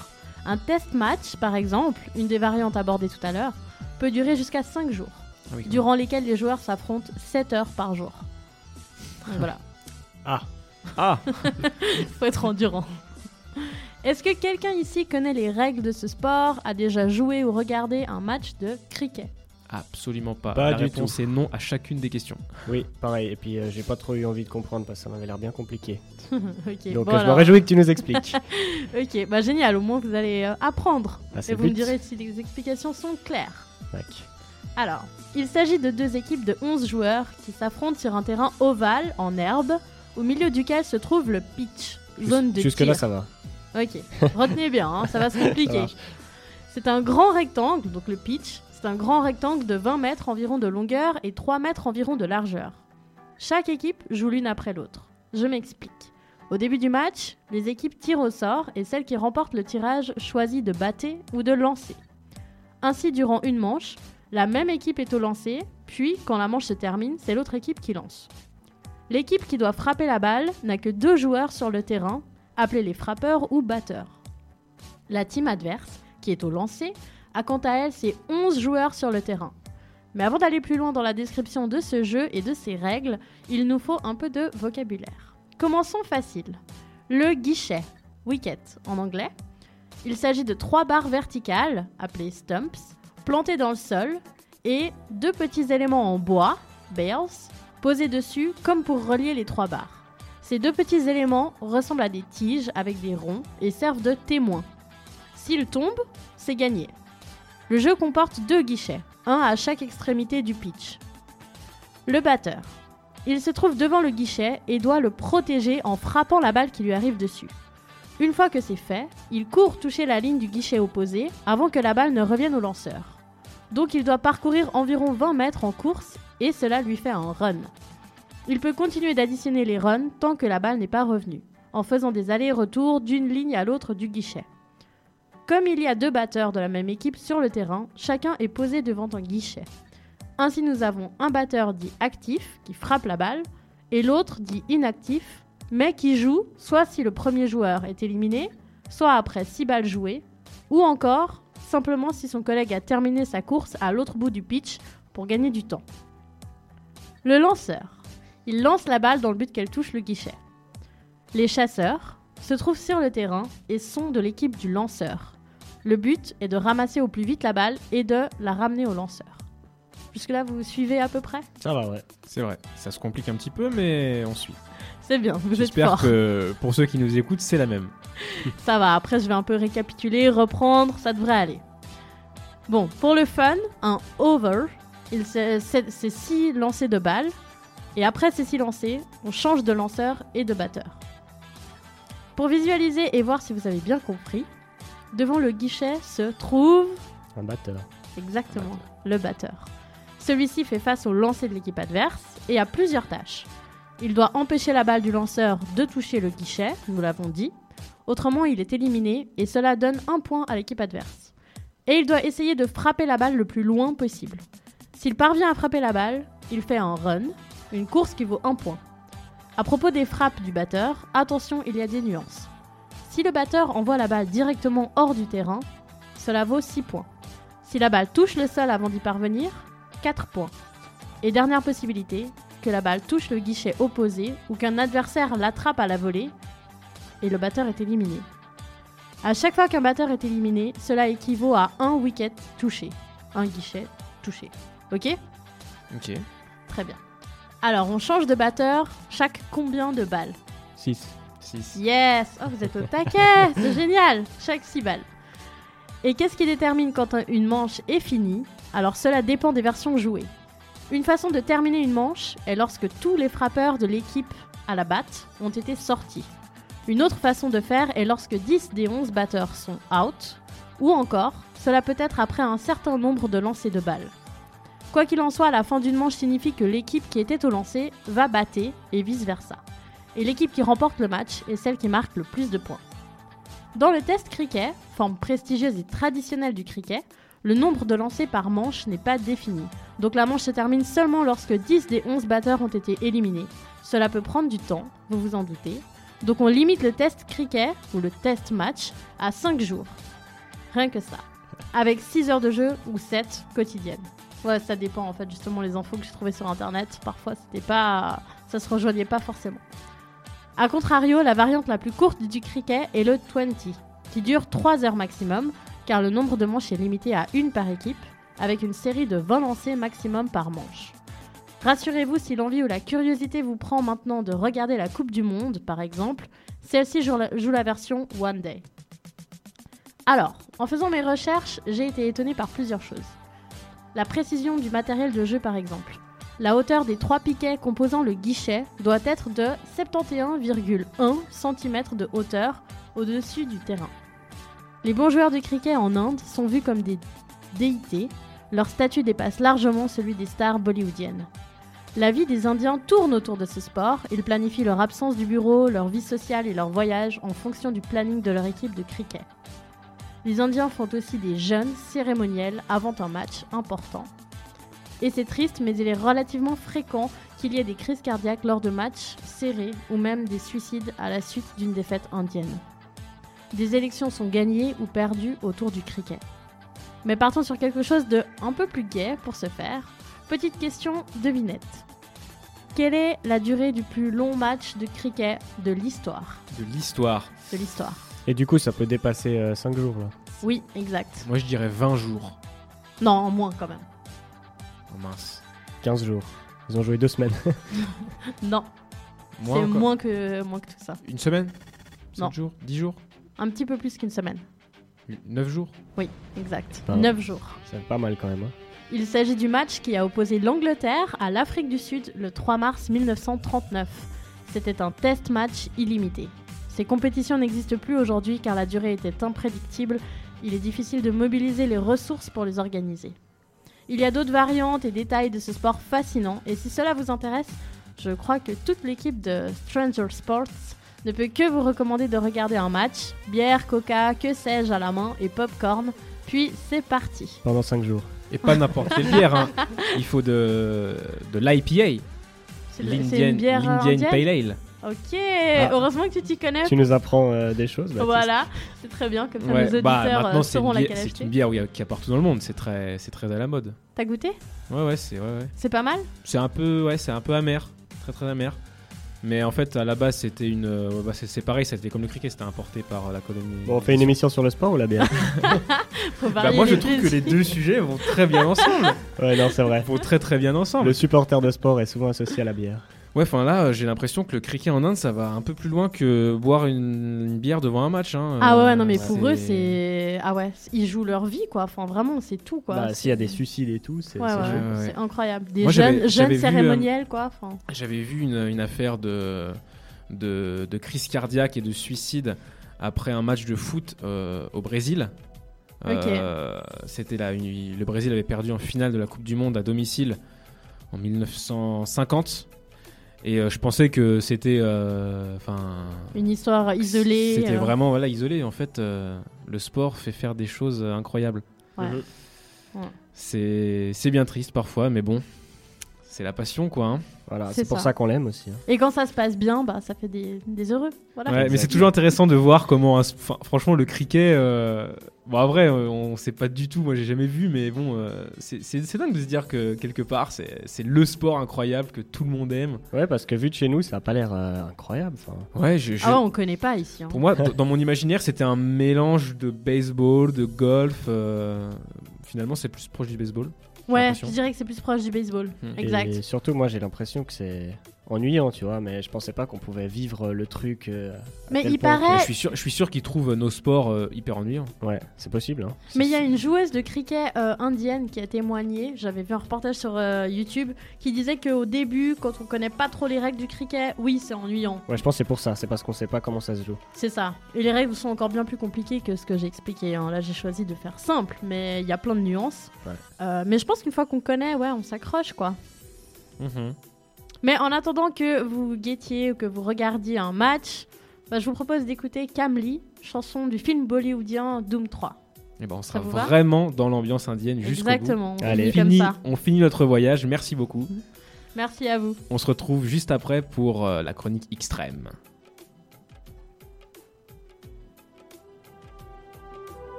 Un test match, par exemple, une des variantes abordées tout à l'heure, peut durer jusqu'à 5 jours, Ah oui, durant lesquels les joueurs s'affrontent 7 heures par jour. Donc voilà, Ah faut être endurant. Est-ce que quelqu'un ici connaît les règles de ce sport, a déjà joué ou regardé un match de cricket? Absolument pas. Pas la du réponse est non à chacune des questions. Oui, pareil. Et puis, euh, j'ai pas trop eu envie de comprendre parce que ça m'avait l'air bien compliqué. Ok, Donc, bon euh, je me réjouis que tu nous expliques. Ok, bah génial, au moins vous allez euh, apprendre. Ah, c'est Et vous me direz si les explications sont claires. Tac. Alors, il s'agit de deux équipes de 11 joueurs qui s'affrontent sur un terrain ovale en herbe, au milieu duquel se trouve le pitch, zone de Jusque-là, tir. ça va. Ok, retenez bien, hein, ça va se compliquer. C'est un grand rectangle, donc le pitch, c'est un grand rectangle de 20 mètres environ de longueur et 3 mètres environ de largeur. Chaque équipe joue l'une après l'autre. Je m'explique. Au début du match, les équipes tirent au sort et celle qui remporte le tirage choisit de battre ou de lancer. Ainsi, durant une manche, la même équipe est au lancer, puis quand la manche se termine, c'est l'autre équipe qui lance. L'équipe qui doit frapper la balle n'a que deux joueurs sur le terrain, appelés les frappeurs ou batteurs. La team adverse, qui est au lancer, a quant à elle ses 11 joueurs sur le terrain. Mais avant d'aller plus loin dans la description de ce jeu et de ses règles, il nous faut un peu de vocabulaire. Commençons facile. Le guichet, wicket en anglais. Il s'agit de trois barres verticales, appelées stumps, plantées dans le sol, et deux petits éléments en bois, bales, posés dessus comme pour relier les trois barres. Ces deux petits éléments ressemblent à des tiges avec des ronds et servent de témoins. S'ils tombent, c'est gagné. Le jeu comporte deux guichets, un à chaque extrémité du pitch. Le batteur. Il se trouve devant le guichet et doit le protéger en frappant la balle qui lui arrive dessus. Une fois que c'est fait, il court toucher la ligne du guichet opposé avant que la balle ne revienne au lanceur. Donc il doit parcourir environ 20 mètres en course et cela lui fait un run. Il peut continuer d'additionner les runs tant que la balle n'est pas revenue, en faisant des allers-retours d'une ligne à l'autre du guichet. Comme il y a deux batteurs de la même équipe sur le terrain, chacun est posé devant un guichet. Ainsi nous avons un batteur dit actif qui frappe la balle et l'autre dit inactif mais qui joue soit si le premier joueur est éliminé, soit après 6 balles jouées, ou encore simplement si son collègue a terminé sa course à l'autre bout du pitch pour gagner du temps. Le lanceur. Il lance la balle dans le but qu'elle touche le guichet. Les chasseurs se trouvent sur le terrain et sont de l'équipe du lanceur. Le but est de ramasser au plus vite la balle et de la ramener au lanceur. Jusque-là, vous suivez à peu près? Ça va, ouais. C'est vrai, ça se complique un petit peu, mais on suit. C'est bien, vous êtes J'espère que pour ceux qui nous écoutent, c'est la même. Ça va, après je vais un peu récapituler, reprendre, ça devrait aller. Bon, pour le fun, un over, c'est six lancers de balles, et après ces six lancers, on change de lanceur et de batteur. Pour visualiser et voir si vous avez bien compris, devant le guichet se trouve Un batteur. exactement le batteur. Celui-ci fait face au lancer de l'équipe adverse et a plusieurs tâches. Il doit empêcher la balle du lanceur de toucher le guichet, nous l'avons dit. Autrement, il est éliminé et cela donne un point à l'équipe adverse. Et il doit essayer de frapper la balle le plus loin possible. S'il parvient à frapper la balle, il fait un run, une course qui vaut un point. À propos des frappes du batteur, attention, il y a des nuances. Si le batteur envoie la balle directement hors du terrain, cela vaut 6 points. Si la balle touche le sol avant d'y parvenir, 4 points. Et dernière possibilité, que la balle touche le guichet opposé ou qu'un adversaire l'attrape à la volée et le batteur est éliminé. À chaque fois qu'un batteur est éliminé, cela équivaut à un wicket touché. Un guichet touché. Ok? Ok. Très bien. Alors, on change de batteur chaque combien de balles 6. 6. Yes Oh, vous êtes au taquet C'est génial Chaque 6 balles. Et qu'est-ce qui détermine quand un- une manche est finie? Alors cela dépend des versions jouées. Une façon de terminer une manche est lorsque tous les frappeurs de l'équipe à la batte ont été sortis. Une autre façon de faire est lorsque 10 des 11 batteurs sont out, ou encore, cela peut être après un certain nombre de lancers de balles. Quoi qu'il en soit, la fin d'une manche signifie que l'équipe qui était au lancer va battre et vice-versa et l'équipe qui remporte le match est celle qui marque le plus de points. Dans le test cricket, forme prestigieuse et traditionnelle du cricket, le nombre de lancers par manche n'est pas défini. Donc la manche se termine seulement lorsque 10 des 11 batteurs ont été éliminés. Cela peut prendre du temps, vous vous en doutez. Donc on limite le test cricket, ou le test match, à 5 jours. Rien que ça. Avec 6 heures de jeu ou 7 quotidiennes. Ouais, ça dépend en fait, justement, les infos que j'ai trouvées sur internet. Parfois, c'était pas. Ça se rejoignait pas forcément. A contrario, la variante la plus courte du cricket est le 20, qui dure 3 heures maximum, car le nombre de manches est limité à une par équipe, avec une série de 20 lancers maximum par manche. Rassurez-vous, si l'envie ou la curiosité vous prend maintenant de regarder la Coupe du Monde, par exemple, celle-ci joue la, version One Day. Alors, en faisant mes recherches, j'ai été étonnée par plusieurs choses. La précision du matériel de jeu, par exemple. La hauteur des trois piquets composant le guichet doit être de 71,1 cm de hauteur au-dessus du terrain. Les bons joueurs de cricket en Inde sont vus comme des déités, leur statut dépasse largement celui des stars bollywoodiennes. La vie des Indiens tourne autour de ce sport, ils planifient leur absence du bureau, leur vie sociale et leur voyage en fonction du planning de leur équipe de cricket. Les Indiens font aussi des jeûnes cérémoniels avant un match important. Et c'est triste, mais il est relativement fréquent qu'il y ait des crises cardiaques lors de matchs serrés ou même des suicides à la suite d'une défaite indienne. Des élections sont gagnées ou perdues autour du cricket. Mais partons sur quelque chose de un peu plus gai pour ce faire. Petite question devinette. Quelle est la durée du plus long match de cricket de l'histoire? De l'histoire. De l'histoire. Et du coup, ça peut dépasser 5 jours là. Oui, exact. Moi, je dirais 20 jours. Non, en moins quand même. Oh mince. 15 jours. Ils ont joué deux semaines. Non, Moins c'est encore moins que, moins que tout ça. Une semaine? Non. 7 jours? 10 jours? Un petit peu plus qu'une semaine. 9 jours? Oui, exact. Ah. 9 jours. c'est pas mal quand même. hein. Il s'agit du match qui a opposé l'Angleterre à l'Afrique du Sud le 3 mars 1939. C'était un test match illimité. Ces compétitions n'existent plus aujourd'hui car la durée était imprédictible. Il est difficile de mobiliser les ressources pour les organiser. Il y a d'autres variantes et détails de ce sport fascinant et si cela vous intéresse, je crois que toute l'équipe de Stranger Sports ne peut que vous recommander de regarder un match, bière, coca, que sais-je à la main et popcorn, puis c'est parti. Pendant 5 jours. Et pas n'importe quelle bière. hein. Il faut de, de l'IPA. C'est le- c'est L'Indian Pale Ale. Ok, heureusement que tu t'y connais. Tu nous apprends euh, des choses Baptiste Voilà, c'est très bien, comme ça Ouais, nos bah, auditeurs maintenant, c'est une, sauront bière- laquelle c'est acheter. une bière qu'il y a partout dans le monde. C'est très, c'est très à la mode. T'as goûté? Ouais, ouais, c'est ouais, ouais. C'est pas mal? C'est un peu, ouais, c'est un peu amer, très très amer. Mais en fait, à la base, c'était une, euh, bah, c'est c'est pareil, c'était comme le cricket, c'était importé par euh, la colonie. Bon, on fait une émission sur le sport ou la bière? Faut Bah, moi, je trouve que les deux sujets vont très bien ensemble. Ouais, non, c'est vrai. vont très très bien ensemble. Le supporter de sport est souvent associé à la bière. Ouais, enfin là, euh, j'ai l'impression que le cricket en Inde, ça va un peu plus loin que boire une, une bière devant un match. Hein. Ah ouais, Euh, non mais pour eux c'est... Ah ouais, ils jouent leur vie quoi, enfin vraiment c'est tout quoi. Bah, C'est- s'il y a des suicides et tout, c'est Ouais, ouais, incroyable. Des Moi, jeunes, jeunes vu, euh, cérémoniels quoi. Enfin, J'avais vu une, une affaire de, de, de crise cardiaque et de suicide après un match de foot euh, au Brésil. Euh, C'était là, une- le Brésil avait perdu en finale de la Coupe du Monde à domicile en 1950. Et euh, je pensais que c'était, euh, enfin, une histoire isolée. C'était euh, vraiment voilà isolé. En fait, euh, le sport fait faire des choses incroyables. Ouais. Mhm. Ouais. C'est bien triste parfois, mais bon, c'est la passion quoi. hein. Voilà, C'est c'est pour ça. ça, qu'on l'aime aussi. hein. Et quand ça se passe bien, bah ça fait des, des heureux. Voilà. Ouais, mais c'est toujours intéressant de voir comment, un sp- enfin, franchement, le cricket. euh, Bon, en vrai, euh, on sait pas du tout. Moi, j'ai jamais vu, mais bon, euh, c'est c'est- c'est dingue de se dire que quelque part, c'est c'est le sport incroyable que tout le monde aime. Ouais, parce que vu de chez nous, ça a pas l'air euh, incroyable. enfin. Ouais, je, je- Ah ouais, on connaît pas ici. hein. pour moi, d- dans mon imaginaire, c'était un mélange de baseball, de golf. euh, Finalement, c'est plus proche du baseball. Ouais, je dirais que c'est plus proche du baseball. Hmm. Exact. Et surtout, moi, j'ai l'impression que c'est ennuyant, tu vois, mais je pensais pas qu'on pouvait vivre le truc. euh, Mais il point que- Mais paraît- je suis sûr, je suis sûr qu'ils trouvent nos sports euh, hyper ennuyants. Ouais, c'est possible. Hein. Mais il y a une joueuse de cricket euh, indienne qui a témoigné, j'avais vu un reportage sur euh, YouTube, qui disait qu'au début, quand on connaît pas trop les règles du cricket, oui, c'est ennuyant. Ouais, je pense que c'est pour ça. C'est parce qu'on sait pas comment ça se joue. C'est ça. Et les règles sont encore bien plus compliquées que ce que j'ai expliqué. hein. Là, j'ai choisi de faire simple, mais il y a plein de nuances. Ouais. Euh, mais je pense qu'une fois qu'on connaît, ouais, on s'accroche, quoi. Mhm. Mais en attendant que vous guettiez ou que vous regardiez un match, bah, je vous propose d'écouter Kamli, chanson du film bollywoodien Doom 3. Et ben, on sera vraiment dans l'ambiance indienne jusqu'au bout. Exactement. Allez. finit comme Fini- ça. on finit notre voyage. Merci beaucoup. Merci à vous. On se retrouve juste après pour euh, la chronique extrême.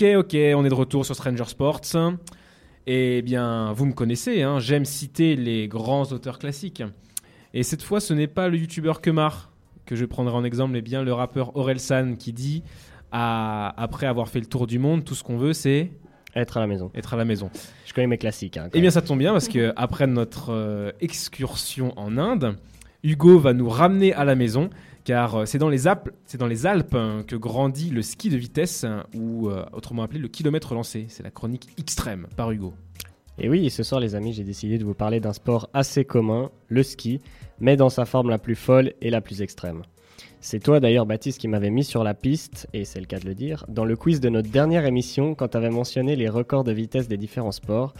Ok, ok, on est de retour sur Stranger Sports. Eh bien, vous me connaissez, hein, j'aime citer les grands auteurs classiques. Et cette fois, ce n'est pas le youtubeur Kemar que je prendrai en exemple, mais bien le rappeur Orelsan qui dit, à- après avoir fait le tour du monde, tout ce qu'on veut, c'est Être à la maison. être à la maison. Je connais mes classiques. hein, Eh bien, ça tombe bien parce que après notre euh, excursion en Inde, Hugo va nous ramener à la maison car euh, c'est dans les Alpes, hein, que grandit le ski de vitesse hein, ou euh, autrement appelé le kilomètre lancé. C'est la chronique extrême par Hugo. Et oui, ce soir les amis, j'ai décidé de vous parler d'un sport assez commun, le ski, mais dans sa forme la plus folle et la plus extrême. C'est toi d'ailleurs Baptiste qui m'avait mis sur la piste, et c'est le cas de le dire, dans le quiz de notre dernière émission quand tu avais mentionné les records de vitesse des différents sports,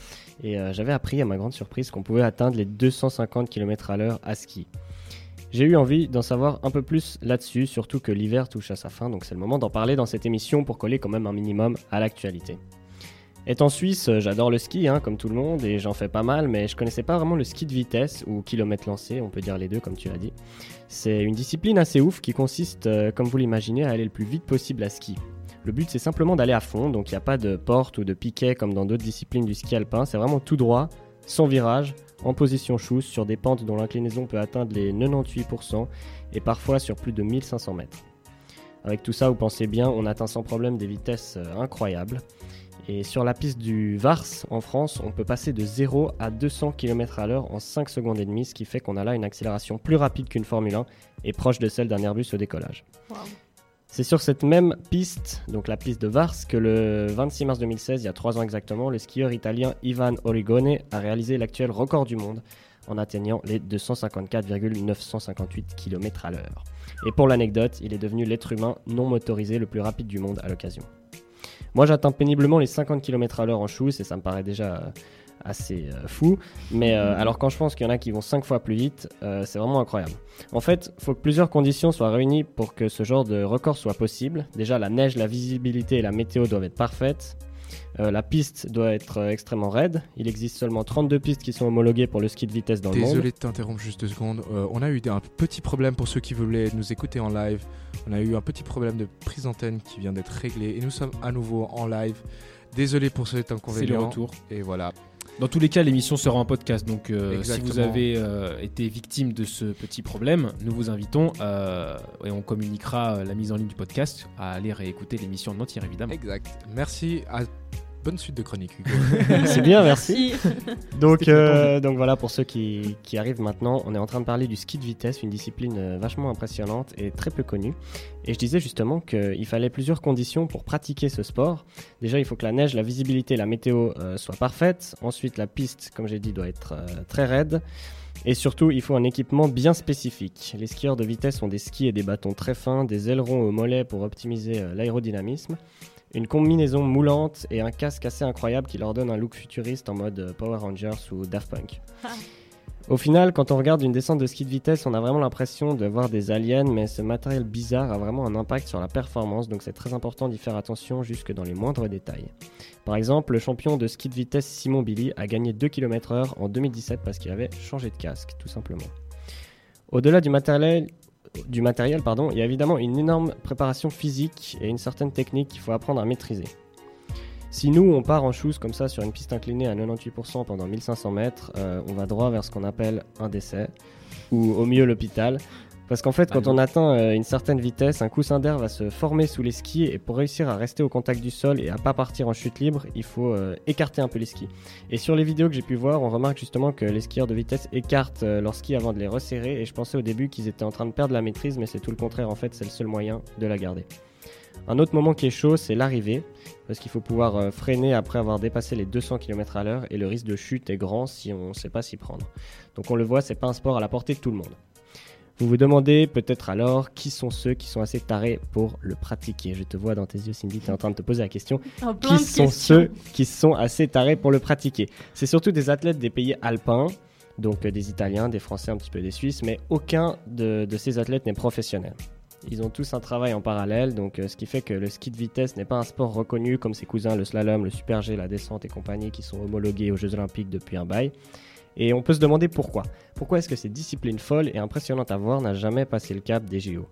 et euh, j'avais appris à ma grande surprise qu'on pouvait atteindre les 250 km à l'heure à ski. J'ai eu envie d'en savoir un peu plus là-dessus, surtout que l'hiver touche à sa fin, donc c'est le moment d'en parler dans cette émission pour coller quand même un minimum à l'actualité. Étant suisse, euh, j'adore le ski, hein, comme tout le monde, et j'en fais pas mal, mais je connaissais pas vraiment le ski de vitesse ou kilomètre lancé, on peut dire les deux comme tu l'as dit. C'est une discipline assez ouf qui consiste, euh, comme vous l'imaginez, à aller le plus vite possible à ski. Le but c'est simplement d'aller à fond, donc il n'y a pas de porte ou de piquet comme dans d'autres disciplines du ski alpin, c'est vraiment tout droit, sans virage, en position chousse, sur des pentes dont l'inclinaison peut atteindre les 98% et parfois sur plus de 1500 mètres. Avec tout ça, vous pensez bien, on atteint sans problème des vitesses euh, incroyables. Et sur la piste du Vars, en France, on peut passer de 0 à 200 km à l'heure en 5 secondes et demie, ce qui fait qu'on a là une accélération plus rapide qu'une Formule 1 et proche de celle d'un Airbus au décollage. C'est sur cette même piste, donc la piste de Vars, que le 26 mars 2016, il y a 3 ans exactement, le skieur italien Ivan Origone a réalisé l'actuel record du monde en atteignant les 254,958 km à l'heure. Et pour l'anecdote, il est devenu l'être humain non motorisé le plus rapide du monde à l'occasion. Moi j'atteins péniblement les 50 km à l'heure en chousse et ça me paraît déjà assez euh, fou. Mais euh, alors quand je pense qu'il y en a qui vont 5 fois plus vite, euh, c'est vraiment incroyable. En fait, il faut que plusieurs conditions soient réunies pour que ce genre de record soit possible. Déjà la neige, la visibilité et la météo doivent être parfaites. Euh, la piste doit être euh, extrêmement raide. Il existe seulement 32 pistes qui sont homologuées pour le ski de vitesse dans le monde. Désolé de t'interrompre juste deux secondes. Euh, on a eu un petit problème pour ceux qui voulaient nous écouter en live. On a eu un petit problème de prise d'antenne qui vient d'être réglé et nous sommes à nouveau en live. Désolé pour cet C'est le inconvénient. retour. Et voilà. Dans tous les cas, l'émission sera en podcast. Donc, euh, si vous avez euh, été victime de ce petit problème, nous vous invitons euh, et on communiquera la mise en ligne du podcast à aller réécouter l'émission en entière, évidemment. Exact. Merci. À... Bonne suite de chronique, Hugo. C'est bien, merci. Donc, euh, donc voilà, pour ceux qui, qui arrivent maintenant, on est en train de parler du ski de vitesse, une discipline euh, vachement impressionnante et très peu connue. Et je disais justement qu'il fallait plusieurs conditions pour pratiquer ce sport. Déjà, il faut que la neige, la visibilité, la météo euh, soient parfaites. Ensuite, la piste, comme j'ai dit, doit être euh, très raide. Et surtout, il faut un équipement bien spécifique. Les skieurs de vitesse ont des skis et des bâtons très fins, des ailerons au mollet pour optimiser euh, l'aérodynamisme, une combinaison moulante et un casque assez incroyable qui leur donne un look futuriste en mode euh, Power Rangers ou Daft Punk. Au final, quand on regarde une descente de ski de vitesse, on a vraiment l'impression de voir des aliens, mais ce matériel bizarre a vraiment un impact sur la performance, donc c'est très important d'y faire attention jusque dans les moindres détails. Par exemple, le champion de ski de vitesse Simon Billy a gagné 2 km/h en 2017 parce qu'il avait changé de casque, tout simplement. Au-delà du matériel, du matériel pardon, il y a évidemment une énorme préparation physique et une certaine technique qu'il faut apprendre à maîtriser. Si nous, on part en chouse comme ça sur une piste inclinée à 98% pendant 1500 mètres, euh, on va droit vers ce qu'on appelle un décès, ou au mieux l'hôpital. Parce qu'en fait, quand Ah non. on atteint euh, une certaine vitesse, un coussin d'air va se former sous les skis et pour réussir à rester au contact du sol et à pas partir en chute libre, il faut euh, écarter un peu les skis. Et sur les vidéos que j'ai pu voir, on remarque justement que les skieurs de vitesse écartent euh, leurs skis avant de les resserrer et je pensais au début qu'ils étaient en train de perdre la maîtrise, mais c'est tout le contraire en fait, c'est le seul moyen de la garder. Un autre moment qui est chaud, c'est l'arrivée, parce qu'il faut pouvoir euh, freiner après avoir dépassé les 200 km à l'heure et le risque de chute est grand si on ne sait pas s'y prendre. Donc on le voit, c'est pas un sport à la portée de tout le monde. Vous vous demandez peut-être alors qui sont ceux qui sont assez tarés pour le pratiquer. Je te vois dans tes yeux, Cindy, tu es en train de te poser la question. Oh, Qui sont questions. ceux qui sont assez tarés pour le pratiquer? C'est surtout des athlètes des pays alpins, donc euh, des Italiens, des Français, un petit peu des Suisses, mais aucun de, de ces athlètes n'est professionnel. Ils ont tous un travail en parallèle, donc euh, ce qui fait que le ski de vitesse n'est pas un sport reconnu comme ses cousins le slalom, le super G, la descente et compagnie qui sont homologués aux Jeux Olympiques depuis un bail. Et on peut se demander pourquoi. Pourquoi est-ce que cette discipline folle et impressionnante à voir n'a jamais passé le cap des JO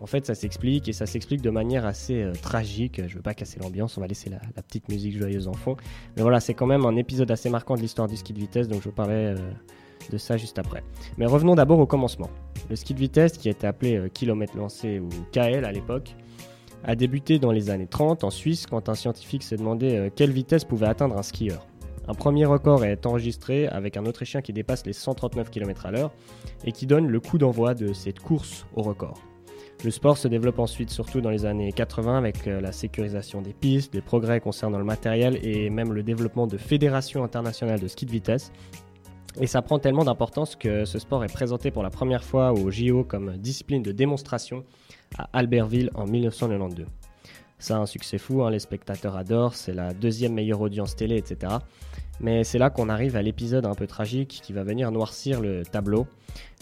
En fait, ça s'explique et ça s'explique de manière assez euh, tragique. Je veux pas casser l'ambiance, on va laisser la, petite musique joyeuse en fond. Mais voilà, c'est quand même un épisode assez marquant de l'histoire du ski de vitesse, donc je vous parlerai euh, de ça juste après. Mais revenons d'abord au commencement. Le ski de vitesse, qui était appelé euh, kilomètre lancé ou KL à l'époque, a débuté dans les années 30 en Suisse quand un scientifique s'est demandé quelle vitesse pouvait atteindre un skieur. Un premier record est enregistré avec un Autrichien qui dépasse les 139 km à l'heure et qui donne le coup d'envoi de cette course au record. Le sport se développe ensuite surtout dans les années 80 avec euh, la sécurisation des pistes, des progrès concernant le matériel et même le développement de fédérations internationales de ski de vitesse. Et ça prend tellement d'importance que ce sport est présenté pour la première fois au JO comme discipline de démonstration à Albertville en 1992. Ça a un succès fou, hein, les spectateurs adorent, c'est la deuxième meilleure audience télé, etc. Mais c'est là qu'on arrive à l'épisode un peu tragique qui va venir noircir le tableau.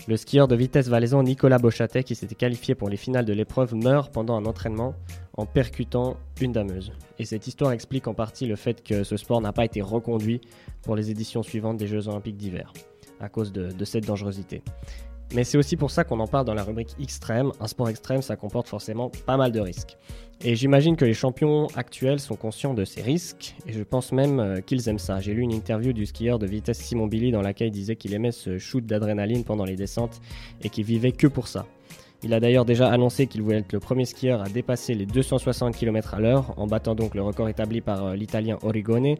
Le skieur de vitesse valaisan Nicolas Beauchâtet, qui s'était qualifié pour les finales de l'épreuve, meurt pendant un entraînement en percutant une dameuse. Et cette histoire explique en partie le fait que ce sport n'a pas été reconduit pour les éditions suivantes des Jeux Olympiques d'hiver, à cause de cette dangerosité. Mais c'est aussi pour ça qu'on en parle dans la rubrique extrême. Un sport extrême, ça comporte forcément pas mal de risques. Et j'imagine que les champions actuels sont conscients de ces risques, et je pense même euh, qu'ils aiment ça. J'ai lu une interview du skieur de vitesse Simon Billy dans laquelle il disait qu'il aimait ce shoot d'adrénaline pendant les descentes et qu'il vivait que pour ça. Il a d'ailleurs déjà annoncé qu'il voulait être le premier skieur à dépasser les 260 km à l'heure, en battant donc le record établi par euh, l'italien Origone.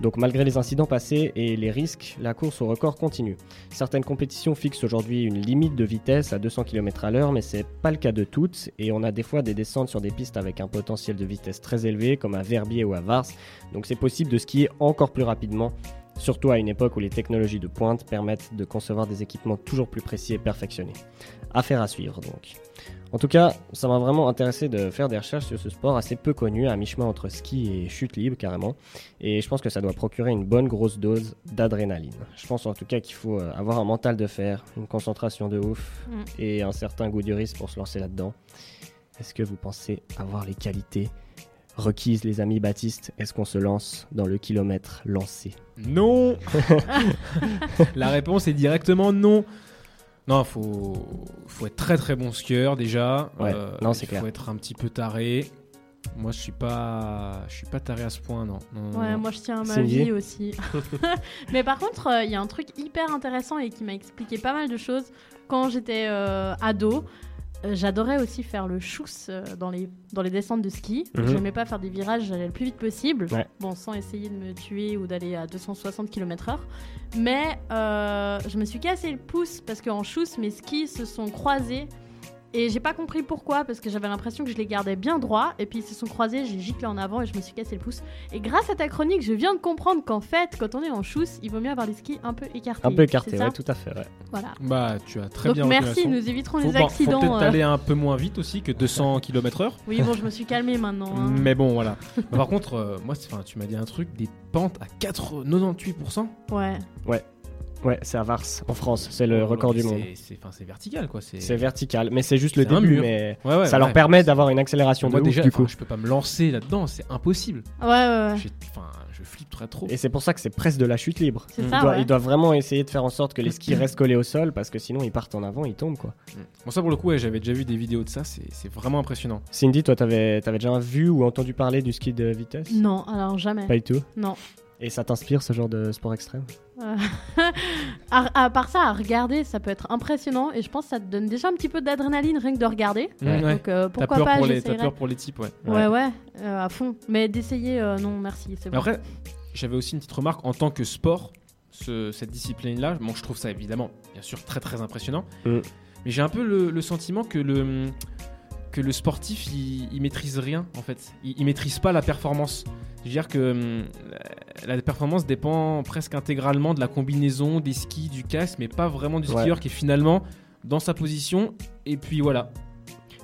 Donc malgré les incidents passés et les risques, la course au record continue. Certaines compétitions fixent aujourd'hui une limite de vitesse à 200 km à l'heure, mais c'est pas le cas de toutes, et on a des fois des descentes sur des pistes avec un potentiel de vitesse très élevé, comme à Verbier ou à Vars, donc c'est possible de skier encore plus rapidement surtout à une époque où les technologies de pointe permettent de concevoir des équipements toujours plus précis et perfectionnés. Affaire à suivre donc. En tout cas, ça m'a vraiment intéressé de faire des recherches sur ce sport assez peu connu, à mi-chemin entre ski et chute libre carrément, et je pense que ça doit procurer une bonne grosse dose d'adrénaline. Je pense en tout cas qu'il faut euh, avoir un mental de fer, une concentration de ouf, Mm. et un certain goût du risque pour se lancer là-dedans. Est-ce que vous pensez avoir les qualités requises, les amis Baptiste Est-ce qu'on se lance dans le kilomètre lancé Non La réponse est directement non. Non, faut, faut être très très bon skieur déjà. Ouais, non, c'est il clair. faut être un petit peu taré. Moi, je suis pas, je suis pas taré à ce point, non. Ouais, non. moi je tiens à ma vie aussi. Mais par contre, euh, il y a un truc hyper intéressant et qui m'a expliqué pas mal de choses. Quand j'étais euh, ado, euh, j'adorais aussi faire le chousse euh, dans les, dans les descentes de ski. Mhm. J'aimais pas faire des virages, j'allais le plus vite possible. Ouais. Bon, sans essayer de me tuer ou d'aller à 260 km/h. Mais euh, je me suis cassé le pouce parce qu'en chousse, mes skis se sont croisés. Et j'ai pas compris pourquoi, parce que j'avais l'impression que je les gardais bien droits, et puis ils se sont croisés, j'ai giclé en avant et je me suis cassé le pouce. Et grâce à ta chronique, je viens de comprendre qu'en fait, quand on est en chousse, il vaut mieux avoir les skis un peu écartés. Un peu écarté, c'est ça ouais, tout à fait. ouais. Voilà. Bah, tu as très Donc bien merci, nous éviterons Faut, les bon, faut accidents. peut-être euh. aller un peu moins vite aussi que 200 km/h. Oui, bon, je me suis calmée maintenant. hein. Mais bon, voilà. Par contre, euh, moi, c'est- enfin, tu m'as dit un truc, des pentes à 4, 98%. Ouais. Ouais, c'est à Vars, en France. C'est le Oh, record du monde. c'est- vertical, quoi. C'est vertical, mais c'est juste le début. Mais Ouais, ouais, ça leur ouais, permet d'avoir une accélération Moi de ouf, déjà, du enfin, coup. je peux pas me lancer là-dedans, c'est impossible. Ouais, ouais, ouais. Enfin, je flippe très trop. Et c'est pour ça que c'est presque de la chute libre. Mm. Ils ça, doivent, ouais. ils doivent vraiment essayer de faire en sorte que les skis restent collés au sol parce que sinon ils partent en avant, ils tombent quoi. Bon, ça pour le coup, ouais, j'avais déjà vu des vidéos de ça, c'est vraiment impressionnant. Cindy, toi t'avais avais déjà vu ou entendu parler du ski de vitesse? Non, alors jamais. Pas du tout? Non. Et ça t'inspire ce genre de sport extrême? à, à part ça, à regarder, ça peut être impressionnant et je pense que ça te donne déjà un petit peu d'adrénaline rien que de regarder. Ouais. Donc euh, T'as pourquoi peur, pas, pour les- t'as peur pour les types, ouais. Ouais, ouais, euh, à fond. Mais d'essayer, euh, non, merci, c'est Mais bon. après, j'avais aussi une petite remarque en tant que sport, ce- cette discipline-là. Bon, je trouve ça évidemment, bien sûr, très très impressionnant. Mm. Mais j'ai un peu le, le sentiment que le que le sportif, il, il maîtrise rien en fait. Il, il maîtrise pas la performance. Je veux dire que hum, la, performance dépend presque intégralement de la combinaison des skis, du casque, mais pas vraiment du Ouais. skieur qui est finalement dans sa position. Et puis voilà.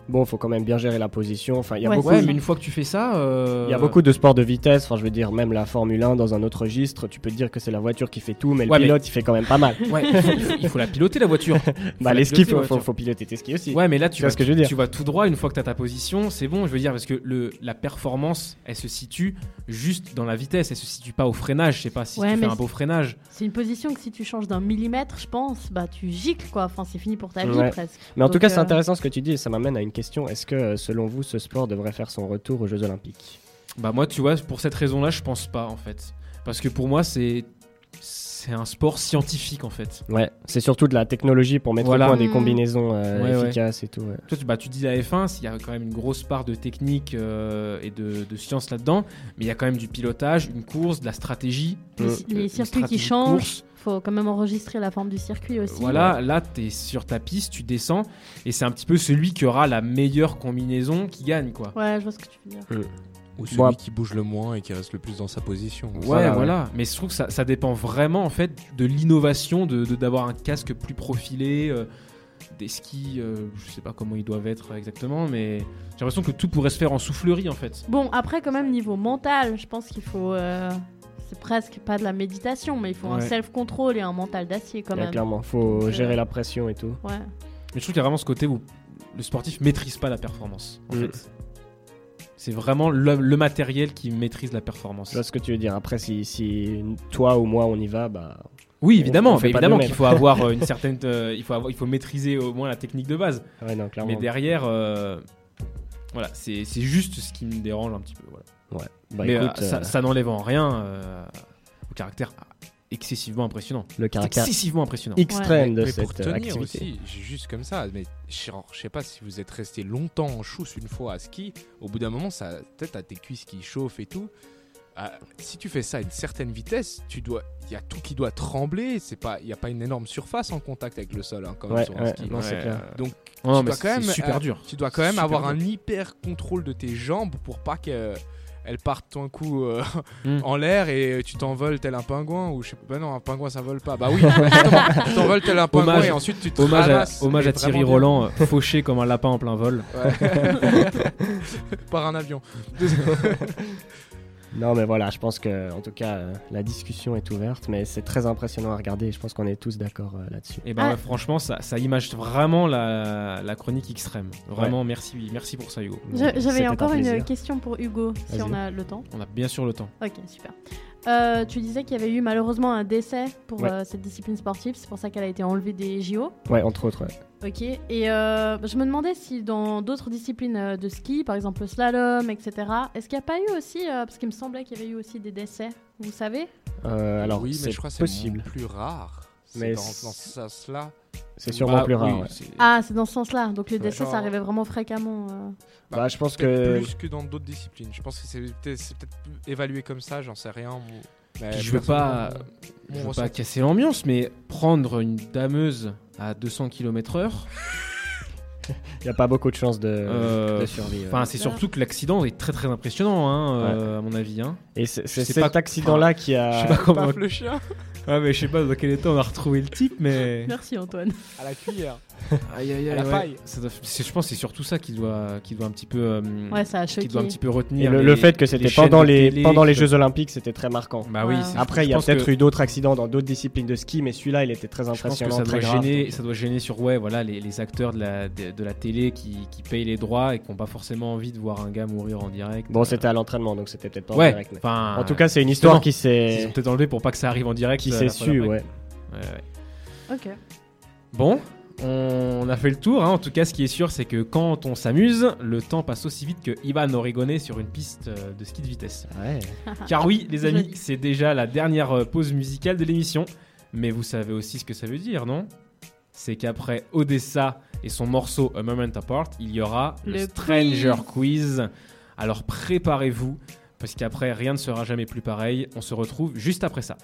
Bon, faut quand même bien gérer la position. Enfin, il y a Ouais, beaucoup. Ouais, mais une fois que tu fais ça, euh, Il y a beaucoup de sports de vitesse, enfin je veux dire même la Formule 1 dans un autre registre, tu peux te dire que c'est la voiture qui fait tout, mais le mais- pilote il fait quand même pas mal. Ouais, il faut, il faut- il faut la piloter la voiture. bah les skis, faut, faut, piloter tes skis aussi. Ouais, mais là, tu Tu vois vas, ce que je veux dire? tu vas tout droit une fois que tu as ta position, c'est bon, je veux dire, parce que le, la performance, elle se situe juste dans la vitesse, elle se situe pas au freinage. Je sais pas si Ouais, tu fais mais un beau freinage. C'est une position que si tu changes d'un millimètre, je pense, bah tu gicles quoi. Enfin, c'est fini pour ta vie Ouais. presque. Mais en tout cas, c'est euh, intéressant ce que tu dis et ça m'amène à une une question. Est-ce que, euh, selon vous, ce sport devrait faire son retour aux Jeux Olympiques? Bah moi, tu vois, pour cette raison-là, je pense pas en fait. Parce que pour moi, c'est c'est un sport scientifique en fait. Ouais, c'est surtout de la technologie pour mettre Voilà. au point des combinaisons euh, Ouais, ouais. efficaces et tout. ouais. Toi, tu, bah, tu dis la F1, il y a quand même une grosse part de technique euh, et de, de science là-dedans, mais il y a quand même du pilotage, une course, de la stratégie. Les, circuits qui changent, course. Faut quand même enregistrer la forme du circuit aussi. Voilà, là, tu es sur ta piste, tu descends, et c'est un petit peu celui qui aura la meilleure combinaison qui gagne, quoi. Ouais, je vois ce que tu veux dire. Ou celui qui bouge le moins et qui reste le plus dans sa position. Ouais, Voilà, voilà. ouais. Mais je trouve que ça, ça dépend vraiment en fait de l'innovation, de de- d'avoir un casque plus profilé, euh, des skis, euh, je sais pas comment ils doivent être exactement, mais j'ai l'impression que tout pourrait se faire en soufflerie en fait. Bon, après, quand même, niveau mental, je pense qu'il faut. euh, C'est presque pas de la méditation, mais il faut un self-control et un mental d'acier quand Ouais, même. clairement, faut Donc, euh, gérer la pression et tout. Ouais. Mais je trouve qu'il y a vraiment ce côté où le sportif maîtrise pas la performance en Mm. fait. C'est vraiment le, le matériel qui maîtrise la performance. Je vois ce que tu veux dire. Après, si, si toi ou moi on y va, bah. Oui, évidemment, on évidemment qu'il faut avoir euh, une certaine, euh, il faut avoir, il faut maîtriser au moins la technique de base. Ouais, non, clairement. Mais derrière, euh, voilà, c'est c'est juste ce qui me dérange un petit peu. Voilà. Ouais. Bah, Mais écoute, euh, ça, euh, ça n'enlève en rien euh, au caractère excessivement impressionnant. le caractère Excessivement impressionnant. extrême de mais pour cette euh, tenir activité. aussi, juste comme ça. Mais je sais pas si vous êtes resté longtemps en chousse une fois à ski. Au bout d'un moment, ça, peut-être à tes cuisses qui chauffent et tout. Ah, si tu fais ça à une certaine vitesse, tu dois, il y a tout qui doit trembler. C'est pas, il y a pas une énorme surface en contact avec le sol hein, quand même Ouais, sur un ouais, ski. non, c'est Ouais, clair. Donc non, tu dois quand même c'est super euh, dur. Tu dois quand même avoir dur. un hyper contrôle de tes jambes pour pas qu'elles elles partent un coup euh, Mm. en l'air et tu t'envoles tel un pingouin ou je sais pas. Bah non, un pingouin ça vole pas. Bah oui, tu t'envoles tel un pingouin Hommage- et ensuite tu te Hommage à, hommage à Thierry. Roland, euh, fauché comme un lapin en plein vol. Ouais. Par un avion. Non, mais voilà, je pense que, en tout cas, euh, la discussion est ouverte, mais c'est très impressionnant à regarder. et Je pense qu'on est tous d'accord euh, là-dessus. Et ben Ah. franchement, ça, ça image vraiment la, la chronique extrême. Vraiment, merci, merci pour ça, Hugo. J'avais un encore une question pour Hugo, si on a le temps. On a bien sûr le temps. Ok, super. Euh, tu disais qu'il y avait eu malheureusement un décès pour Ouais. euh, cette discipline sportive, c'est pour ça qu'elle a été enlevée des JO. Ouais, entre autres. ouais. Ok, et euh, je me demandais si dans d'autres disciplines euh, de ski, par exemple le slalom, etc., est-ce qu'il n'y a pas eu aussi, euh, parce qu'il me semblait qu'il y avait eu aussi des décès, vous savez? Euh, alors, oui, mais c'est je crois que c'est possible. plus rare. Mais dans, c'est- dans ce sens-là. C'est sûrement Bah, plus rare. oui, ouais. c'est- Ah, c'est dans ce sens-là, donc les décès, genre- ça arrivait vraiment fréquemment. euh. Bah, je pense que. plus que dans d'autres disciplines. Je pense que c'est peut-être évalué comme ça, j'en sais rien. Mais Puis je veux pas, je veux pas ressenti. casser l'ambiance, mais prendre une dameuse à 200 km/h, Il n'y a pas beaucoup de chances de, Euh, de survie. ouais. enfin, c'est surtout que l'accident est très très impressionnant, hein, euh, à mon avis. Hein. Et c'est cet pas- accident-là qui Je a. sais pas comment. Paf le chien Ah, mais je sais pas dans quel état on a retrouvé le type, mais. Merci Antoine. à la cuillère. Aïe aïe À la ouais. paille. Ça doit- c'est- je pense que c'est surtout ça qui doit, qui doit un petit peu, euh, Ouais, ça a qui choqué. doit un petit peu Et retenir. le, les- le fait que c'était chaînes pendant de les, télé, pendant les que- Jeux Olympiques, c'était très marquant. Bah oui. C'est- Après, il y a pense peut-être que- eu d'autres accidents dans d'autres disciplines de ski, mais celui-là, il était très Je pense que impressionnant, ça doit, très grave. gêner, ça doit gêner sur ouais, voilà, les, les acteurs de la, de, de la télé qui, qui payent les droits et qui n'ont pas forcément envie de voir un gars mourir en direct. Bon, Euh, c'était à l'entraînement, donc c'était peut-être pas en ouais, direct. mais- enfin, En tout cas, c'est une histoire qui ils s'est peut-être enlevé pour pas que ça arrive en direct. qui euh, s'est la fois su, d'après. ouais. Ouais, ouais. Ok. Bon, on a fait le tour. hein. En tout cas, ce qui est sûr, c'est que quand on s'amuse, le temps passe aussi vite que Ivan Origone sur une piste euh, de ski de vitesse. Ouais. Car oui, les amis, c'est déjà la dernière euh, pause musicale de l'émission. Mais vous savez aussi ce que ça veut dire, non? C'est qu'après Odessa et son morceau A Moment Apart, il y aura le, Le Stranger quiz. Alors préparez-vous, parce qu'après, rien ne sera jamais plus pareil. On se retrouve juste après ça.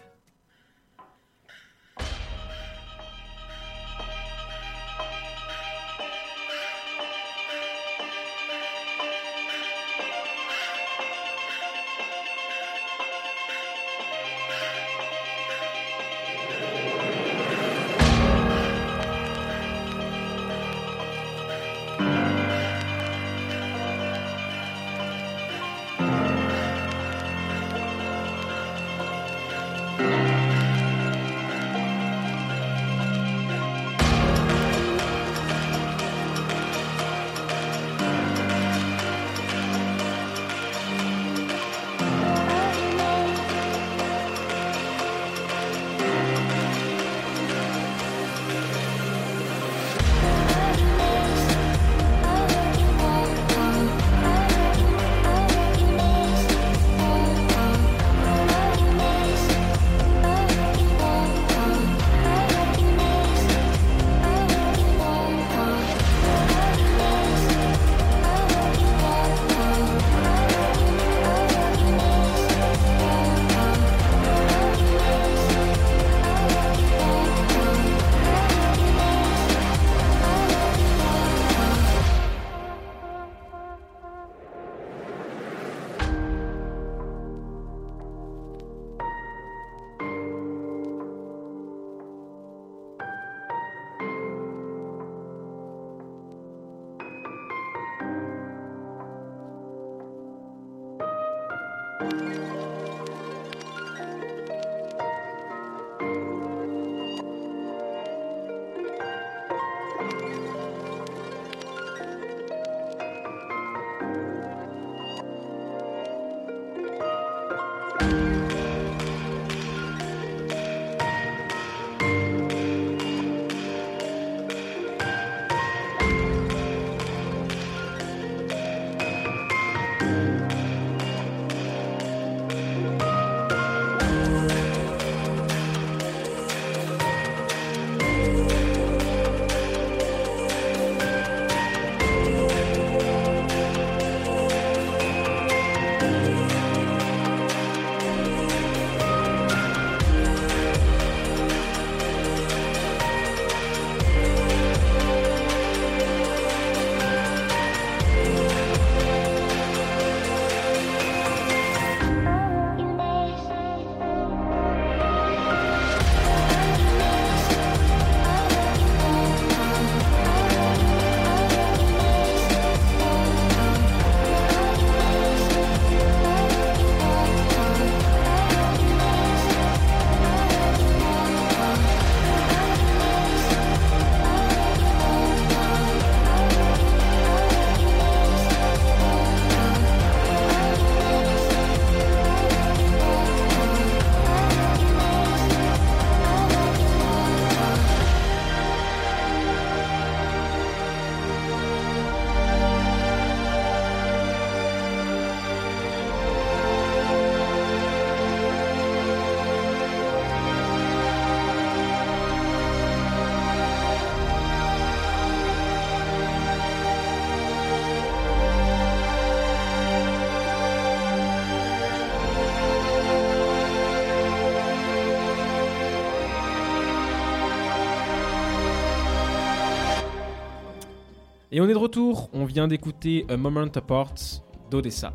Et on est de retour, on vient d'écouter A Moment Apart d'Odessa.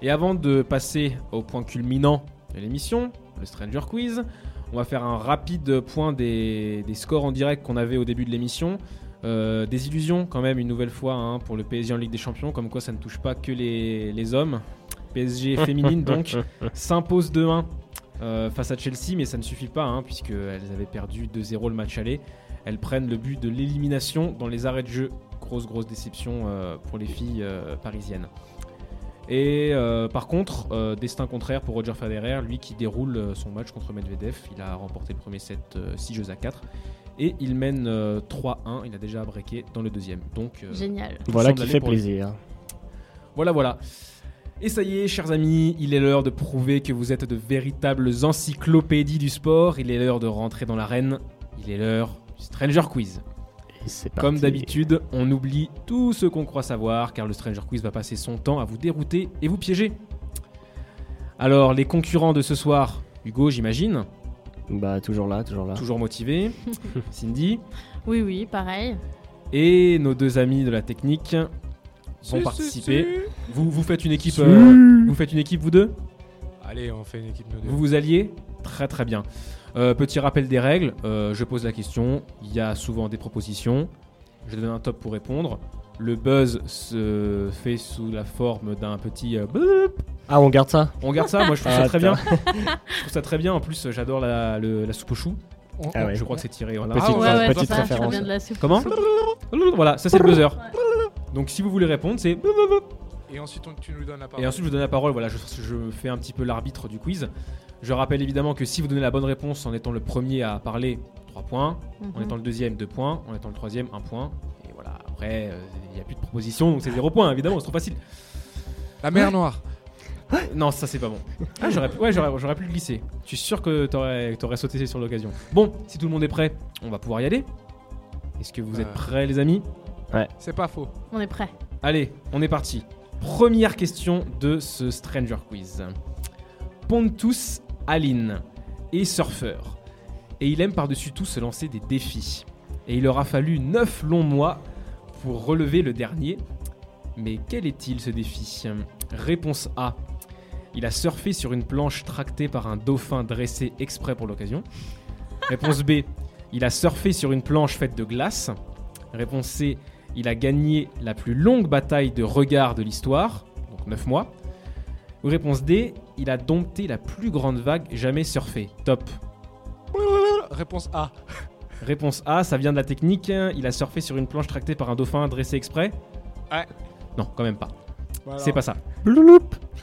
Et avant de passer au point culminant de l'émission, le Stranger Quiz, on va faire un rapide point des, des scores en direct qu'on avait au début de l'émission. Euh, des illusions quand même une nouvelle fois hein, pour le PSG en Ligue des Champions, comme quoi ça ne touche pas que les, les hommes. PSG féminine donc s'impose 2-1 euh, face à Chelsea, mais ça ne suffit pas hein, puisqu'elles avaient perdu 2-0 le match aller. Elles prennent le but de l'élimination dans les arrêts de jeu. Grosse grosse déception euh, pour les filles euh, parisiennes. Et euh, par contre, euh, destin contraire pour Roger Federer, lui qui déroule euh, son match contre Medvedev. Il a remporté le premier set 6 jeux à 4. Et il mène euh, 3-1. Il a déjà breaké dans le deuxième. Donc euh, Génial. Voilà qui fait plaisir. Voilà, voilà. Et ça y est, chers amis, il est l'heure de prouver que vous êtes de véritables encyclopédies du sport. Il est l'heure de rentrer dans l'arène. Il est l'heure du Stranger Quiz. Comme d'habitude, on oublie tout ce qu'on croit savoir, car le Stranger Quiz va passer son temps à vous dérouter et vous piéger. Alors, les concurrents de ce soir, Hugo, j'imagine, Bah, toujours là, toujours là. toujours motivé, Cindy, Oui, oui, pareil. et nos deux amis de la technique vont Si, participer. si, si. Vous, vous faites une équipe, euh, vous faites une équipe vous deux? Allez, on fait une équipe nous deux. Vous vous alliez? Très très bien. Euh, petit rappel des règles, euh, je pose la question, il y a souvent des propositions, je donne un top pour répondre. Le buzz se fait sous la forme d'un petit euh. Ah, on garde ça On garde ça, moi je trouve ça très bien. je trouve ça très bien, en plus j'adore la, le- la soupe aux choux. On- Ah ouais. Je crois que c'est tiré. Voilà. Petite, Ah ouais, ouais, petite c'est ça, je référence. reviens de la soupe. Comment Voilà, ça c'est le buzzer. Donc si vous voulez répondre, c'est Et ensuite, on- tu nous donnes la parole. Et ensuite, je vous donne la parole. Voilà, je, je fais un petit peu l'arbitre du quiz. Je rappelle évidemment que si vous donnez la bonne réponse en étant le premier à parler, 3 points. En Mhm. étant le deuxième, 2 points. En étant le troisième, 1 point. Et voilà, après, euh, il n'y a plus de proposition, donc c'est 0 points, évidemment, c'est trop facile. La mer Noire. Non, ça c'est pas bon. Ah, j'aurais, ouais, j'aurais, j'aurais pu le glisser. Je suis sûr que t'aurais, t'aurais sauté sur l'occasion. Bon, si tout le monde est prêt, on va pouvoir y aller. Est-ce que vous êtes Euh. prêts, les amis? C'est pas faux. On est prêt. Allez, on est parti. Première question de ce Stranger Quiz. Pontus Aline est surfeur. Et il aime par-dessus tout se lancer des défis. Et il aura fallu 9 longs mois pour relever le dernier. Mais quel est-il ce défi? Réponse A. Il a surfé sur une planche tractée par un dauphin dressé exprès pour l'occasion. Réponse B. Il a surfé sur une planche faite de glace. Réponse C. Il a gagné la plus longue bataille de regard de l'histoire, donc 9 mois. Ou réponse D, il a dompté la plus grande vague jamais surfée. Top. Réponse A. Réponse A, ça vient de la technique. Il a surfé sur une planche tractée par un dauphin dressé exprès. Ouais. Non, quand même pas. Voilà. C'est pas ça.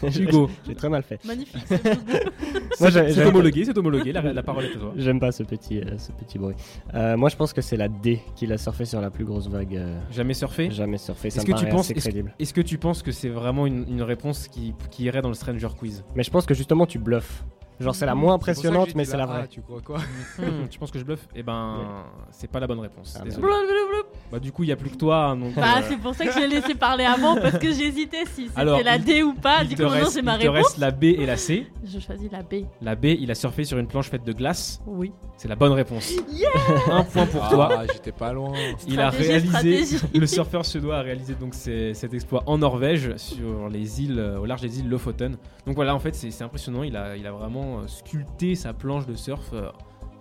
J'ai Hugo, j'ai très mal fait. Magnifique. c'est j'aime- homologué, c'est homologué. La, la parole est à toi. J'aime pas ce petit, euh, ce petit bruit. Euh, moi, je pense que c'est la D qu'il a surfé sur la plus grosse vague euh, Jamais surfé. jamais surfée. Ça Est-ce que tu penses est-ce- crédible. Est-ce que tu penses que c'est vraiment une, une réponse qui, qui irait dans le Stranger Quiz? Mais je pense que justement, tu bluffes. Genre, c'est la moins ça que impressionnante, mais c'est la A, vraie. Tu crois quoi Hmm, Tu penses que je bluffe? Eh ben, c'est pas la bonne réponse. Ah, Désolé. Bah du coup, il y a plus que toi. hein, donc, Bah, euh, c'est pour ça que j'ai laissé parler avant parce que j'hésitais si c'était la il- D ou pas. il Du te coup, maintenant reste- c'est ma il te réponse. reste la B et la C. Je choisis la B. La B, il a surfé sur une planche faite de glace. Oui. C'est la bonne réponse. Un point pour toi. Ah, j'étais pas loin. Il a Stratégie, réalisé, stratégie. le surfeur suédois a réalisé donc ces- cet exploit en Norvège, sur les îles, euh, au large des îles Lofoten. Donc voilà, en fait, c'est c'est impressionnant. Il a, il a vraiment euh, sculpté sa planche de surf euh,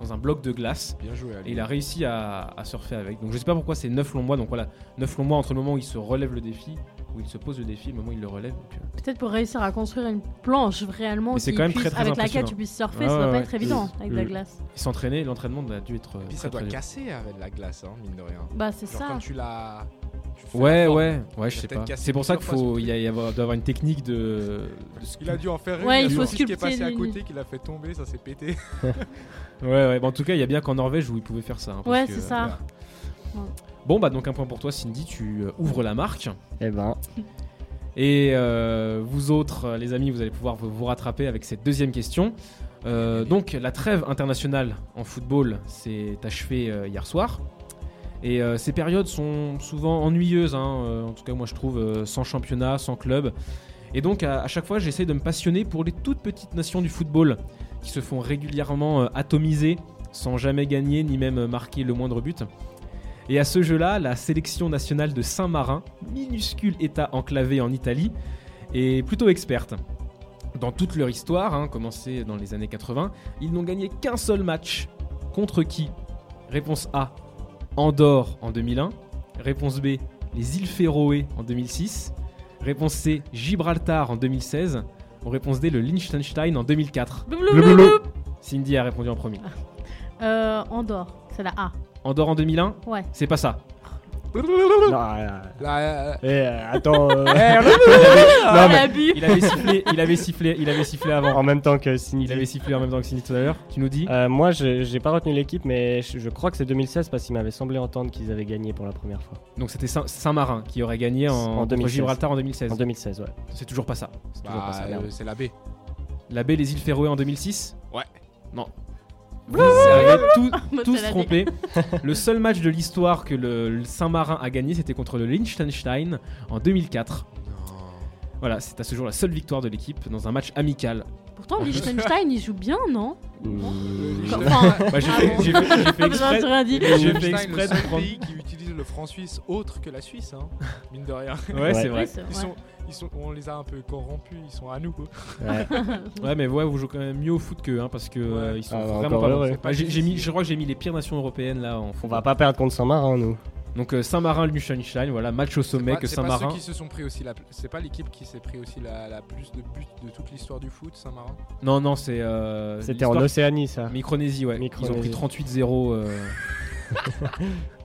dans un bloc de glace. Bien joué. Et il a réussi à, à surfer avec. Donc je sais pas pourquoi c'est 9 longs mois. Donc voilà, 9 longs mois entre le moment où il se relève le défi, où il se pose le défi, et le moment où il le relève. Donc, euh, Peut-être pour réussir à construire une planche réellement Mais c'est qui quand même puisse- très, très avec laquelle tu puisses surfer, Ouais, ça doit ouais, pas ouais. être évident avec de la glace. il s'entraînait, l'entraînement a dû être. euh, Puis très, ça doit très dur. casser avec la glace, hein, mine de rien. Bah, c'est Genre ça. quand tu l'as. Ouais, ouais, ouais, je sais pas. C'est pour ça qu'il faut, il y a, il y avoir- doit avoir une technique de. de Il a dû en faire une. Ouais, il y a faut fils qui est sculpter passé à une- côté, qui l'a fait tomber, ça s'est pété. Ouais, ouais. bah, en tout cas, il y a bien qu'en Norvège où ils pouvaient faire ça. hein, parce Ouais, que, c'est ça. Bon, bah donc un point pour toi, Cindy. Tu euh, ouvres la marque. Eh ben, Et euh, vous autres, euh, les amis, vous allez pouvoir vous, vous rattraper avec cette deuxième question. Euh, donc, la trêve internationale en football s'est achevée euh, hier soir. Et euh, ces périodes sont souvent ennuyeuses, hein, euh, en tout cas moi je trouve, euh, sans championnat, sans club. Et donc à, chaque fois j'essaie de me passionner pour les toutes petites nations du football qui se font régulièrement atomiser sans jamais gagner ni même marquer le moindre but. Et à ce jeu-là, la sélection nationale de Saint-Marin, minuscule état enclavé en Italie, est plutôt experte. Dans toute leur histoire, hein, commencée dans les années 80, ils n'ont gagné qu'un seul match. Contre qui? Réponse A, Andorre en 2001. Réponse B, les îles Féroé en 2006. Réponse C, Gibraltar en 2016. Ou réponse D, le Liechtenstein en 2004. Blablabla. Cindy a répondu en premier. Euh, Andorre, c'est la A. Andorre en 2001 Ouais. C'est pas ça. Attends. Il avait sifflé, il avait sifflé, il avait sifflé avant. en même temps que Cindy. Il avait sifflé en même temps que Cindy tout à l'heure. Tu nous dis Euh, moi, j'ai pas retenu l'équipe, mais je, je crois que c'est 2016 parce qu'il m'avait semblé entendre qu'ils avaient gagné pour la première fois. Donc c'était Saint- Saint-Marin qui aurait gagné en, En contre 2016. Gibraltar en 2016. En 2016, ouais. C'est toujours pas ça. C'est toujours pas bah, euh, c'est la B. La baie les îles Féroé en 2006 Ouais. Non. Vous avez tous B. trompés. Le seul match de l'histoire que le, le Saint-Marin a gagné, c'était contre le Liechtenstein en 2004. Non. Voilà, c'est à ce jour la seule victoire de l'équipe dans un match amical. Pourtant, Liechtenstein, il joue bien, non. Enfin, Bah, j'ai Ah fait, j'ai fait- exprès. de prendre. Le franc suisse autre que la Suisse, hein, mine de rien. Ouais, Ouais. c'est vrai. c'est Ils sont, ils sont, on les a un peu corrompus, ils sont à nous. quoi. Ouais. Ouais, mais ouais, vous jouez quand même mieux au foot qu'eux, hein, parce que euh, ils sont Ah, bah, vraiment pas. C'est j'ai- mis, je crois que j'ai mis les pires nations européennes là en On va pas perdre contre Saint-Marin, nous. Donc euh, Saint-Marin, Liechtenstein, voilà, match au sommet C'est pas- que c'est Saint-Marin. qui se sont pris aussi la, c'est pas l'équipe qui s'est pris aussi la, la plus de buts de toute l'histoire du foot, Saint-Marin? Non, non, c'est. euh, C'était en Océanie, ça. Micronésie, ouais. Ils ont pris Micronésie. 38-0.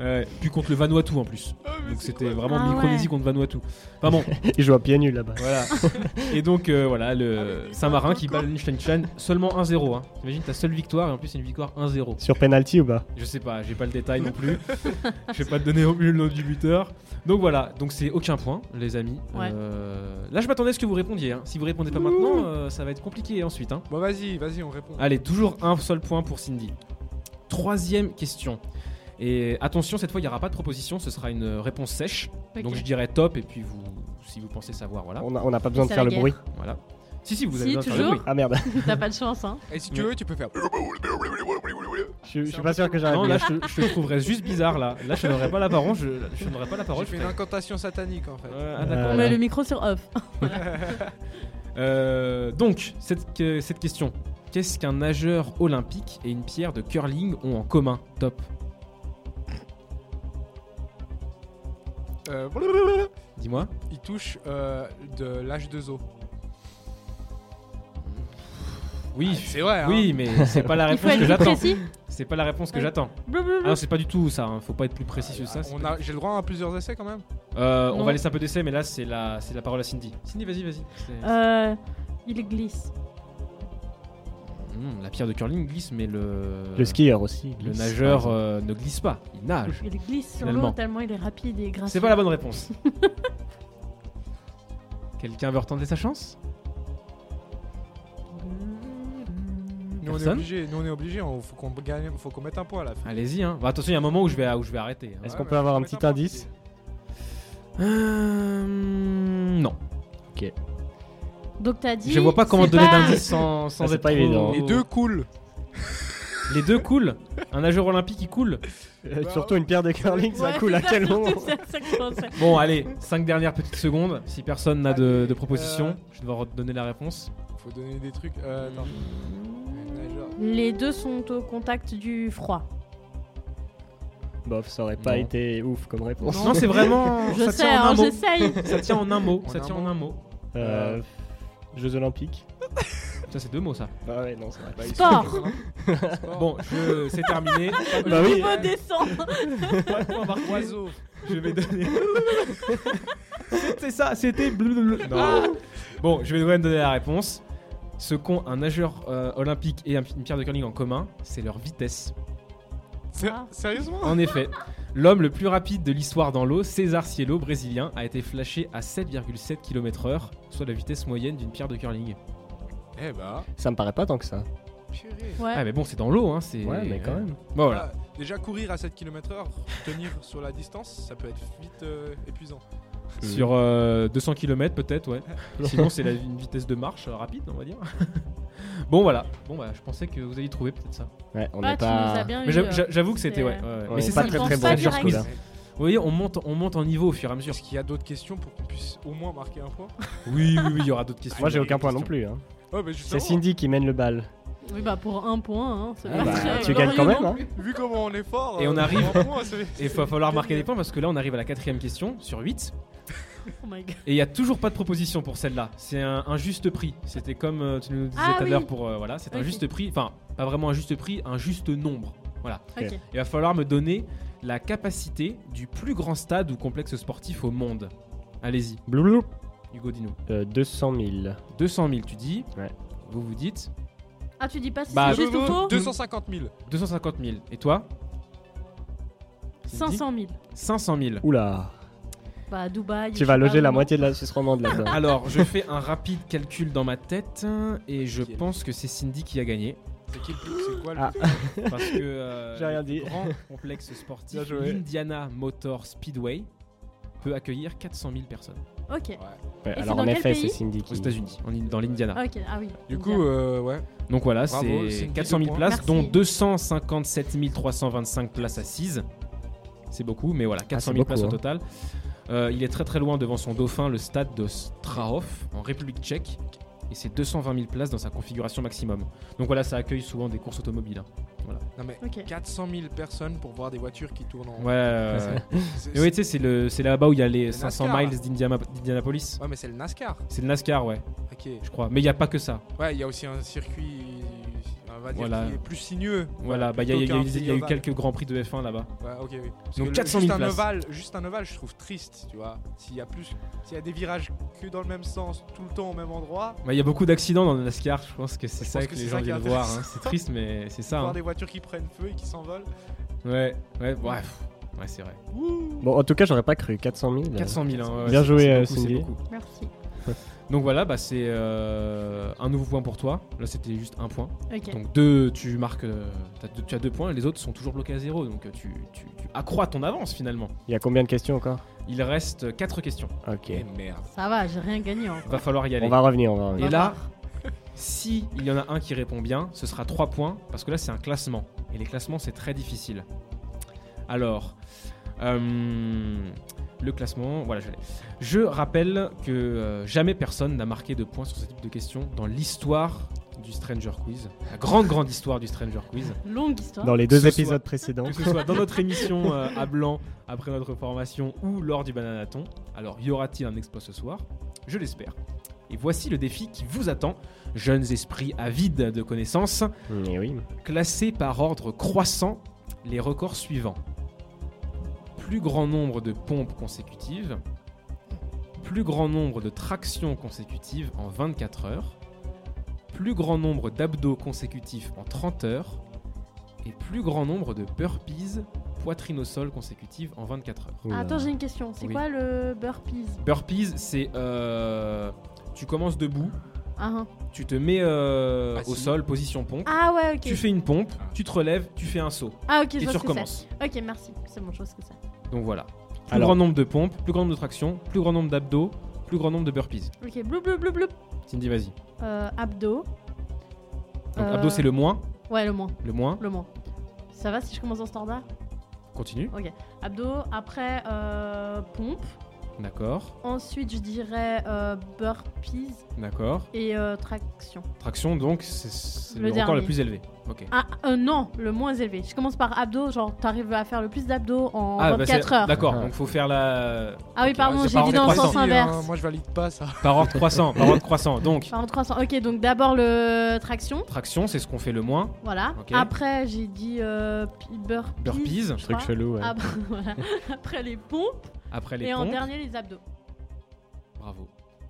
Ouais, puis contre le Vanuatu en plus. Donc c'était vraiment Ah Micronésie ouais. contre Vanuatu. Enfin bon, Ils jouent à pieds nus là-bas. voilà. Et donc euh, voilà, le Saint-Marin qui bat le Liechtenstein seulement 1-0. Hein. T'imagines ta seule victoire et en plus c'est une victoire 1-0. Sur penalty ou pas? Je sais pas, j'ai pas le détail non plus. Je vais pas te donner non plus le nom du buteur. Donc voilà, donc c'est aucun point, les amis. Ouais. Euh, Là, je m'attendais à ce que vous répondiez. hein. Si vous répondez pas maintenant, euh, ça va être compliqué ensuite. Hein. Bon, vas-y, vas-y, on répond. Allez, toujours un seul point pour Cindy. Troisième question. Et attention, cette fois, il n'y aura pas de proposition, ce sera une réponse sèche. Donc je dirais top, et puis vous, si vous pensez savoir, voilà. On a- on n'a pas besoin de faire le guerre. bruit. voilà. Si, si, vous Si, avez besoin de faire le bruit. Ah merde. T'as pas de chance, hein. Et si tu veux, tu peux faire. Je, je suis pas sûr que j'arrive Non, là, je je te trouverais juste bizarre, là. Là, je n'aurais pas la parole, je, je n'aurais pas la parole. Fait je une incantation satanique en fait. Ah. Euh, On met le micro sur off. Euh, donc, cette, que- cette question. Qu'est-ce qu'un nageur olympique et une pierre de curling ont en commun? Top. Euh, Dis-moi. il touche euh, de l'âge de zoo. Oui, c'est vrai, hein. Oui, mais c'est pas la réponse que j'attends. C'est pas la réponse que j'attends. Ah non, c'est pas du tout ça. hein. Faut pas être plus précis que ça. c'est On pas- a- J'ai le droit à plusieurs essais quand même? Euh, on va laisser un peu d'essai, mais là c'est la, c'est la parole à Cindy. Cindy, vas-y, vas-y. Euh, il glisse. Hmm, la pierre de curling glisse, mais le Le skieur aussi. le glisse, nageur euh, ne glisse pas. Il nage. Il glisse sur l'eau tellement il est rapide et gracieux. C'est pas la bonne réponse. Quelqu'un veut retenter sa chance? Nous on est obligé, nous on est obligé, on- faut qu'on gagne, faut qu'on mette un point à la fin. Allez-y. Hein. Bah, attention, il y a un moment où je vais, où je vais arrêter. hein. Est-ce Ouais, qu'on mais peut avoir un petit indice? Euh, non. Donc t'as dit. Je vois pas comment donner pas- d'indice sans, sans Ah, être pas trop- évident. Les deux coulent. Les deux coulent. Un nageur olympique il coule. Euh, Bah, Surtout une pierre de curling, ça coule à quel moment. Bon, allez, 5 dernières petites secondes. Si personne n'a de, de proposition, Euh. je vais devoir donner la réponse. Faut donner des trucs. Euh. Les deux sont au contact du froid. Bof, ça aurait pas Non. été ouf comme réponse. Non, c'est vraiment. Je ça sais, tient en un hein, mot. Ça tient en un mot. En ça un tient mot. en un mot. Jeux Olympiques. Ça, c'est deux mots, ça. Ah ouais, non, c'est vrai. Bah, ils Sport. Bon, je... c'est terminé. Bah oui. Niveau descend. Point. Oiseau. Je vais donner. c'était ça, c'était. blablabla. Non. Bon, je vais quand même donner la réponse. Ce qu'ont un nageur euh, olympique et un- une pierre de curling en commun, c'est leur vitesse. Sé- Ah. Sérieusement? En effet, l'homme le plus rapide de l'histoire dans l'eau, César Cielo, brésilien, a été flashé à 7,7 km/h, soit la vitesse moyenne d'une pierre de curling. Eh bah. Ça me paraît pas tant que ça. Purée. Ouais. Ah, mais bon, c'est dans l'eau, hein. C'est... Ouais, mais quand même. Bon, voilà. Ah, déjà courir à 7 km/h, tenir sur la distance, ça peut être vite euh, épuisant. Sur euh, 200 km peut-être, ouais. Sinon, c'est la- une vitesse de marche euh, rapide, on va dire. bon, voilà. Bon, bah, je pensais que vous alliez trouver peut-être ça. Ouais, on Ah, n'est as pas. Mais j'avoue- euh, j'a- j'avoue que c'était, ouais. ouais, Mais est c'est pas ça, très très bon sur ce. Vous voyez, on monte, on monte en niveau au fur et à mesure. Est-ce qu'il y a d'autres questions pour qu'on puisse au moins marquer un point? Oui, oui, oui, il y aura d'autres questions. Moi, j'ai aucun point non plus. hein. Ouais, C'est Cindy qui mène le bal. Oui, bah pour un point, hein, c'est Ah pas bah, très tu gagnes quand même, hein. vu comment on est fort. Et on euh, arrive- Et il va falloir marquer des points parce que là, on arrive à la quatrième question sur 8. Oh my god. Et il y a toujours pas de proposition pour celle-là. C'est un, un juste prix. C'était comme euh, tu nous disais Ah tout à oui. l'heure pour. euh, voilà, c'est un Ok. juste prix. Enfin, pas vraiment un juste prix, un juste nombre. Voilà. Ok. Il va falloir me donner la capacité du plus grand stade ou complexe sportif au monde. Allez-y, Bloublou. Hugo, dis-nous. Euh, 200 000. 200 000, tu dis. Ouais. Vous vous dites. Ah, tu dis pas si Bah, c'est juste ou faux 250 000. 250 000. Et toi 500 000. 500 000. Oula. Bah, Dubaï. Tu vas loger la vraiment. moitié de la Suisse romande là-dedans. Alors, je fais un rapide calcul dans ma tête et je pense que c'est Cindy qui a gagné. C'est qui le plus C'est quoi le Ah. Parce que euh, J'ai rien le dit. grand complexe sportif, Bien joué. l'Indiana Motor Speedway, peut accueillir 400 000 personnes Ok. Ouais, alors dans en effet, c'est Cindy aux qui. États-Unis, en- dans l'Indiana. Ok, ah oui. Du Indiana. coup, euh, ouais. Donc voilà, c'est Cindy, 400 000 deux points. places, Merci. dont 257 325 places assises. C'est beaucoup, mais voilà, 400 000 beaucoup, places au hein. total. Euh, il est très très loin devant son dauphin, le stade de Strahov, en République tchèque. Et c'est 220 000 places dans sa configuration maximum. Donc voilà, ça accueille souvent des courses automobiles. hein. Non, mais Ok. 400 000 personnes pour voir des voitures qui tournent en. Ouais, euh, C'est- mais oui, tu sais, c'est le- c'est là-bas où il y a les Le 500 NASCAR. miles d'Indiana- d'Indianapolis. Ouais, mais c'est le NASCAR. C'est le NASCAR, ouais, Ok. je crois. Mais il n'y a pas que ça. Ouais, il y a aussi un circuit, on va dire, Voilà. qui est plus sinueux. Voilà, bah, il y a, y y eu- y a quelques grands prix de F1 là-bas. Ouais, ok, oui. Parce Donc que le- 400 000 juste un places. ovale, juste un ovale, je trouve triste, tu vois. S'il y a plus, s'il y a des virages que dans le même sens, tout le temps au même endroit, Bah, Il y a beaucoup d'accidents dans le NASCAR, je pense que c'est ça que, que les gens viennent voir. hein. C'est triste, mais c'est ça. voir hein. des voitures qui prennent feu et qui s'envolent. Ouais, ouais, bref. Ouais, c'est vrai. Bon, en tout cas, j'aurais pas cru. 400 000. 400 000. hein, ouais, Bien joué, euh, Cindy. Merci. Donc voilà, bah, c'est euh, un nouveau point pour toi. Là, c'était juste un point. Donc deux, tu marques, euh, deux- tu as deux points, les autres sont toujours bloqués à zéro. Donc euh, tu, tu- tu accrois ton avance finalement. Il y a combien de questions encore? Il reste quatre questions. Ok. Et merde. Ça va, j'ai rien gagné encore. Va falloir y aller. On va revenir, on va revenir. Et là, si il y en a un qui répond bien, ce sera 3 points, parce que là c'est un classement. Et les classements c'est très difficile. Alors, le classement, voilà, je l'ai. Je rappelle que euh, jamais personne n'a marqué de points sur ce type de questions dans l'histoire du Stranger Quiz. La grande, grande histoire du Stranger Quiz. Longue histoire. Dans les deux soit- épisodes précédents. Que ce soit dans notre émission euh, à blanc après notre formation ou lors du bananaton. Alors, y aura-t-il un exploit ce soir? Je l'espère. Et voici le défi qui vous attend, jeunes esprits avides de connaissances. Eh oui. Classez par ordre croissant les records suivants. Plus grand nombre de pompes consécutives, plus grand nombre de tractions consécutives en 24 heures, plus grand nombre d'abdos consécutifs en 30 heures, et plus grand nombre de burpees poitrine au sol consécutives en 24 heures. Ah, attends, j'ai une question. C'est Oui. quoi le burpees? Burpees, c'est... euh, tu commences debout, ah, hein. tu te mets euh, au sol, position pompe, ah ouais, ok. tu fais une pompe, tu te relèves, tu fais un saut. Ah ok, je et vois tu ce que c'est. recommences. Ok, merci. C'est bon, je vois ce que c'est. Donc voilà. Plus Alors- grand nombre de pompes, plus grand nombre de tractions, plus grand nombre d'abdos, plus grand nombre de burpees. Ok, blou blou blou blou. Cindy, vas-y. Euh, abdos. Donc Euh, abdos, c'est le moins. Ouais, le moins. Le moins. Le moins. Ça va si je commence dans standard? Continue. Abdos, après euh, pompe. D'accord. Ensuite, je dirais euh, burpees D'accord. et euh, traction. Traction, donc, c'est- Le le record le plus élevé. Ok. Ah, euh, non, le moins élevé. Je commence par abdos, genre t'arrives à faire le plus d'abdos en bah, 24 c'est- heures. D'accord, Ah. donc faut faire la. Ah oui, pardon, j'ai par dit dans le sens hein, inverse. moi je valide pas ça. Par ordre croissant, par ordre croissant. Donc, Par ordre croissant. Ok, donc d'abord le traction. traction, c'est ce qu'on fait le moins. Voilà. Après, j'ai dit euh, burpees. Burpees. je Truc crois. chelou, ouais. Après, voilà. Après les pompes. Après les et en pompes. dernier, les abdos. Bravo.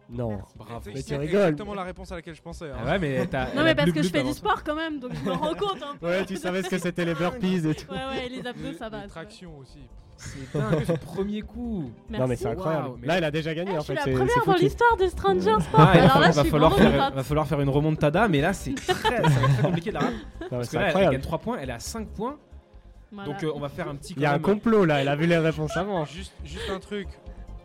Non. Bravo. Mais tu C'est rigoles. exactement la réponse à laquelle je pensais. hein. Ah ouais, mais t'as. Non, elle mais parce que je fais du avant. sport quand même, donc je me rends compte un peu. Ouais, tu savais ce que c'était les burpees et tout. Ouais, ouais, les abdos, ça va. Les tractions aussi. C'est dingue, ce premier coup. Merci. Non, mais c'est incroyable. Waouh, mais- Là, il a déjà Eh, gagné je en suis fait. la c'est- première c'est dans foutu. l'histoire de Stranger Sport. Ah, il va, Alors là, falloir- je va suis falloir vraiment faire, contente. va falloir faire une remontada, mais là c'est très, ça va être très compliqué de la rap. Non, mais Parce C'est que là, elle incroyable. gagne 3 points, elle est à 5 points. Voilà. Donc euh, on va faire un petit. Il y a un même- complot là, elle a vu les réponses avant. Juste, juste un truc.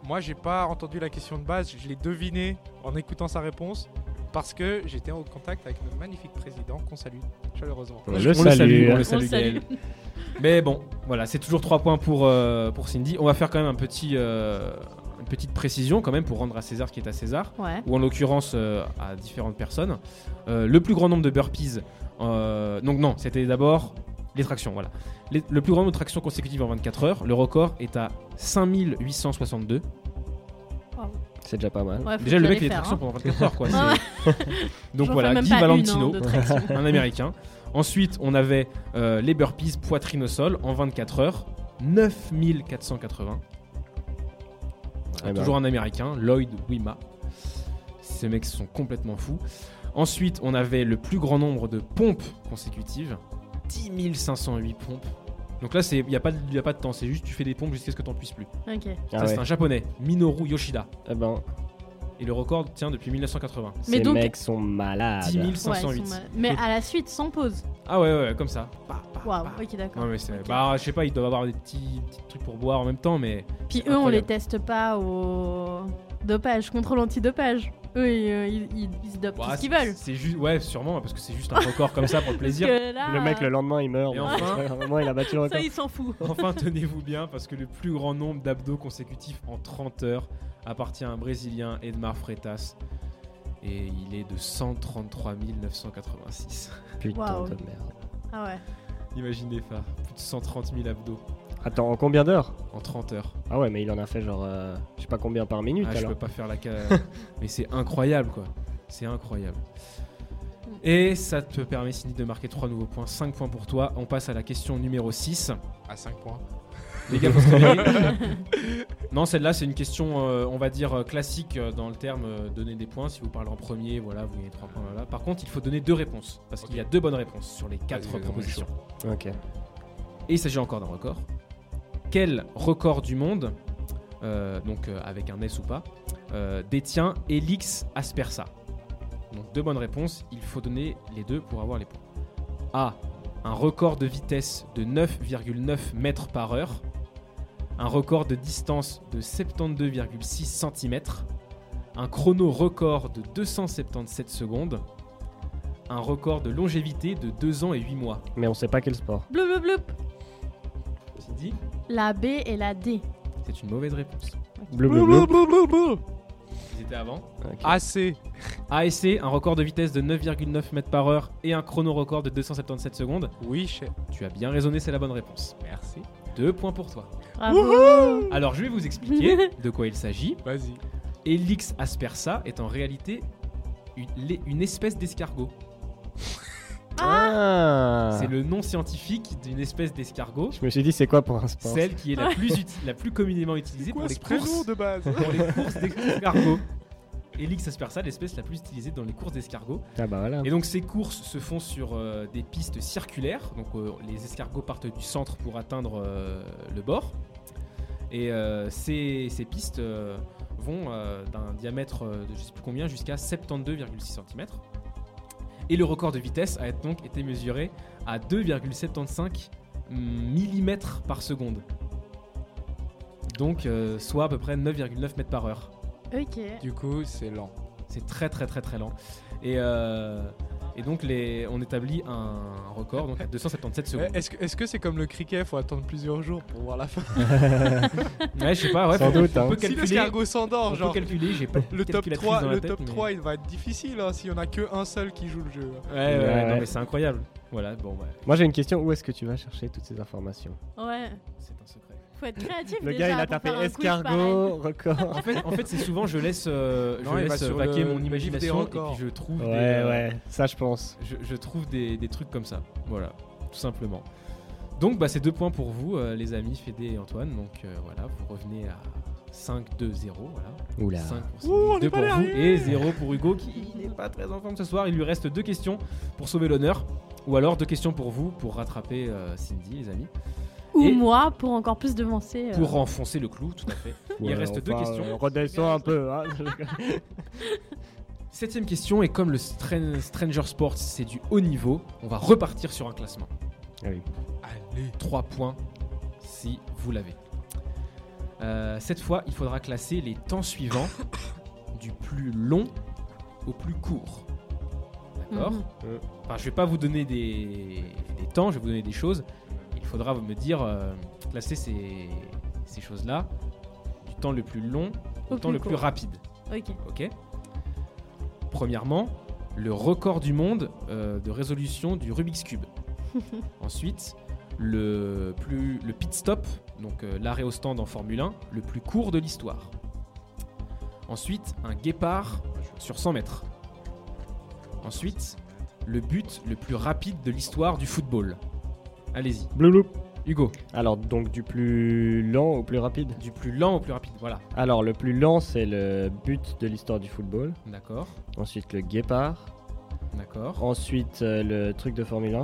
Moi, j'ai pas entendu la question de base. Je l'ai deviné en écoutant sa réponse parce que j'étais en contact avec le magnifique président qu'on salue chaleureusement. On on le le salue, on le salue, On. Mais bon, voilà, c'est toujours 3 points pour, euh, pour Cindy. On va faire quand même un petit, euh, une petite précision quand même pour rendre à César ce qui est à César, Ouais. ou en l'occurrence euh, à différentes personnes. Euh, le plus grand nombre de burpees, euh, donc non, c'était d'abord les tractions, voilà. Les- le plus grand nombre de tractions consécutives en 24 heures, le record est à 5862. C'est déjà pas mal. Ouais, Déjà, le mec fait des faire, tractions hein. pendant 24 heures, quoi. Donc voilà, Guy une, Valentino, hein, traction. un américain. Ensuite, on avait euh, les burpees poitrine au sol en 24 heures, 9480. Voilà, Eh ben. Toujours un américain, Lloyd Wima. Ces mecs sont complètement fous. Ensuite, on avait le plus grand nombre de pompes consécutives, 10 508 pompes. Donc là, il n'y a, pas de- y a pas de temps, c'est juste tu fais des pompes jusqu'à ce que tu n'en puisses plus. Ok. Ça, Ah c'est un japonais, Minoru Yoshida. Eh ben, Et le record tient depuis 1980. Mais ces donc- mecs sont malades. 10 Ouais, ils 508. sont mal- Mais à la suite, sans pause. Ah ouais, ouais, ouais, comme ça. Bah, bah, Waouh, bah. ok, d'accord. Non mais c'est, Ok. bah je sais pas, ils doivent avoir des petits, petits trucs pour boire en même temps, mais Puis eux, on les teste pas au dopage, contrôle antidopage. Eux, ils, euh, ils, ils- ils se dopent Bah, tout ce qu'ils veulent. C'est juste, ouais, sûrement parce que c'est juste un record comme ça pour le plaisir. là, Le mec, le lendemain, il meurt. Et donc, enfin- Vraiment, il a battu le record. ça, il s'en fout. Enfin, tenez-vous bien parce que le plus grand nombre d'abdos consécutifs en 30 heures appartient à un Brésilien Edmar Freitas et il est de 133 986. Putain Waouh. de merde. Ah ouais. Imaginez ça, plus de 130 000 abdos Attends, en combien d'heures en 30 heures. Ah ouais, mais il en a fait genre, euh, je sais pas combien par minute Ah, je alors. peux pas faire la Mais c'est incroyable quoi. C'est incroyable. Et ça te permet, Cindy, de marquer 3 nouveaux points. 5 points pour toi. On passe à la question numéro 6. À 5 points. Les gars, faut se réveiller. non, celle-là, c'est une question, euh, on va dire, euh, classique euh, dans le terme euh, donner des points. Si vous parlez en premier, voilà, vous gagnez 3 points. Voilà. Par contre, il faut donner deux réponses. Parce qu'il y a deux bonnes réponses sur les 4 Vas-y, vas-y, propositions. Ok. Et il s'agit encore d'un record. Quel record du monde, euh, donc euh, avec un S ou pas, euh, détient Elix Aspersa? Donc deux bonnes réponses, il faut donner les deux pour avoir les points. A. Un record de vitesse de 9,9 mètres par heure. Un record de distance de 72,6 cm. Un chrono record de 277 secondes. Un record de longévité de 2 ans et 8 mois. Mais on sait pas quel sport. Bloup, bloup, bloup. La B et la D. C'est une mauvaise réponse. Bleu, bleu, bleu. Ils étaient avant. Ok. Assez. ASC, un record de vitesse de 9,9 mètres par heure et un chrono record de 277 secondes. Oui, chef. Tu as bien raisonné, c'est la bonne réponse. Merci. Deux points pour toi. Bravo. Alors je vais vous expliquer de quoi il s'agit. Vas-y. Elix aspersa est en réalité une, une espèce d'escargot. Ah C'est le nom scientifique d'une espèce d'escargot, Je me suis dit, c'est quoi pour un sport celle qui est la plus, uti- la plus communément utilisée pour les courses de base pour les courses d'escargots. Elix aspersa, l'espèce la plus utilisée dans les courses d'escargots. Ah bah voilà. Et donc ces courses se font sur euh, des pistes circulaires. Donc euh, les escargots partent du centre pour atteindre euh, le bord. Et euh, ces, ces pistes euh, vont euh, d'un diamètre de je sais plus combien jusqu'à 72,6 cm. Et le record de vitesse a donc été mesuré à 2,75 mm par seconde. Donc euh, soit à peu près 9,9 mètres par heure. Ok. Du coup, c'est lent. C'est très très très très lent. Et, euh, et donc les, on établit un record donc à 277 Eh, secondes. Est-ce que est-ce que c'est comme le cricket Faut attendre plusieurs jours pour voir la fin? Ouais, je sais pas, ouais, Sans faut- doute, hein. peut Si calculer. l'escargot on s'endort, peut genre. calculer, j'ai pas Le top, calculatrice 3, dans la le tête, top mais- 3, il va être difficile hein, s'il y en a que un seul qui joue le jeu. Ouais, ouais, Ouais, non, mais c'est incroyable. Voilà, bon, ouais, Moi j'ai une question, où est-ce que tu vas chercher toutes ces informations? Ouais. c'est un secret. Faut être créatif Le déjà gars il a tapé escargot, record. En fait, en fait c'est souvent je laisse, euh, Non, je laisse vaquer mon imagination et puis je trouve Ouais, des, euh, ouais, ça je pense. je, je trouve des, des trucs comme ça. Voilà, tout simplement. Donc, bah, c'est deux points pour vous, euh, les amis Fédé et Antoine. Donc, euh, voilà, vous revenez à 5-2-0. Voilà. Oula. 5 pour Ouh, on Cindy, est 2 pas pour vous et 0 pour Hugo qui n'est pas très en forme ce soir. Il lui reste deux questions pour sauver l'honneur. Ou alors deux questions pour vous pour rattraper euh, Cindy, les amis. Ou Et- moi pour encore plus devancer. euh, Pour enfoncer le clou, tout à fait. Il Ouais, reste deux questions. euh, redescends un peu. Hein. Septième question, et comme le Stran- Stranger Sports c'est du haut niveau, on va repartir sur un classement. Ah. Allez. 3 points si vous l'avez. Euh, cette fois, il faudra classer les temps suivants du plus long au plus court. D'accord Mhm. Enfin, je vais pas vous donner des, des temps, je vais vous donner des choses. Il faudra me dire, euh, classer ces, ces choses-là du temps le plus long au, Au temps plus le plus rapide. Ok. Ok Premièrement, le record du monde euh, de résolution du Rubik's Cube. Ensuite, le, plus, le pit stop, donc euh, l'arrêt au stand en Formule 1, le plus court de l'histoire. Ensuite, un guépard sur 100 mètres. Ensuite, le but le plus rapide de l'histoire du football. Allez-y, Blouloup. Hugo, Alors, donc du plus lent au plus rapide du plus lent au plus rapide. Voilà, Alors, le plus lent, c'est le but de l'histoire du football. d'accord, Ensuite, le guépard. d'accord, Ensuite, euh, le truc de Formule 1.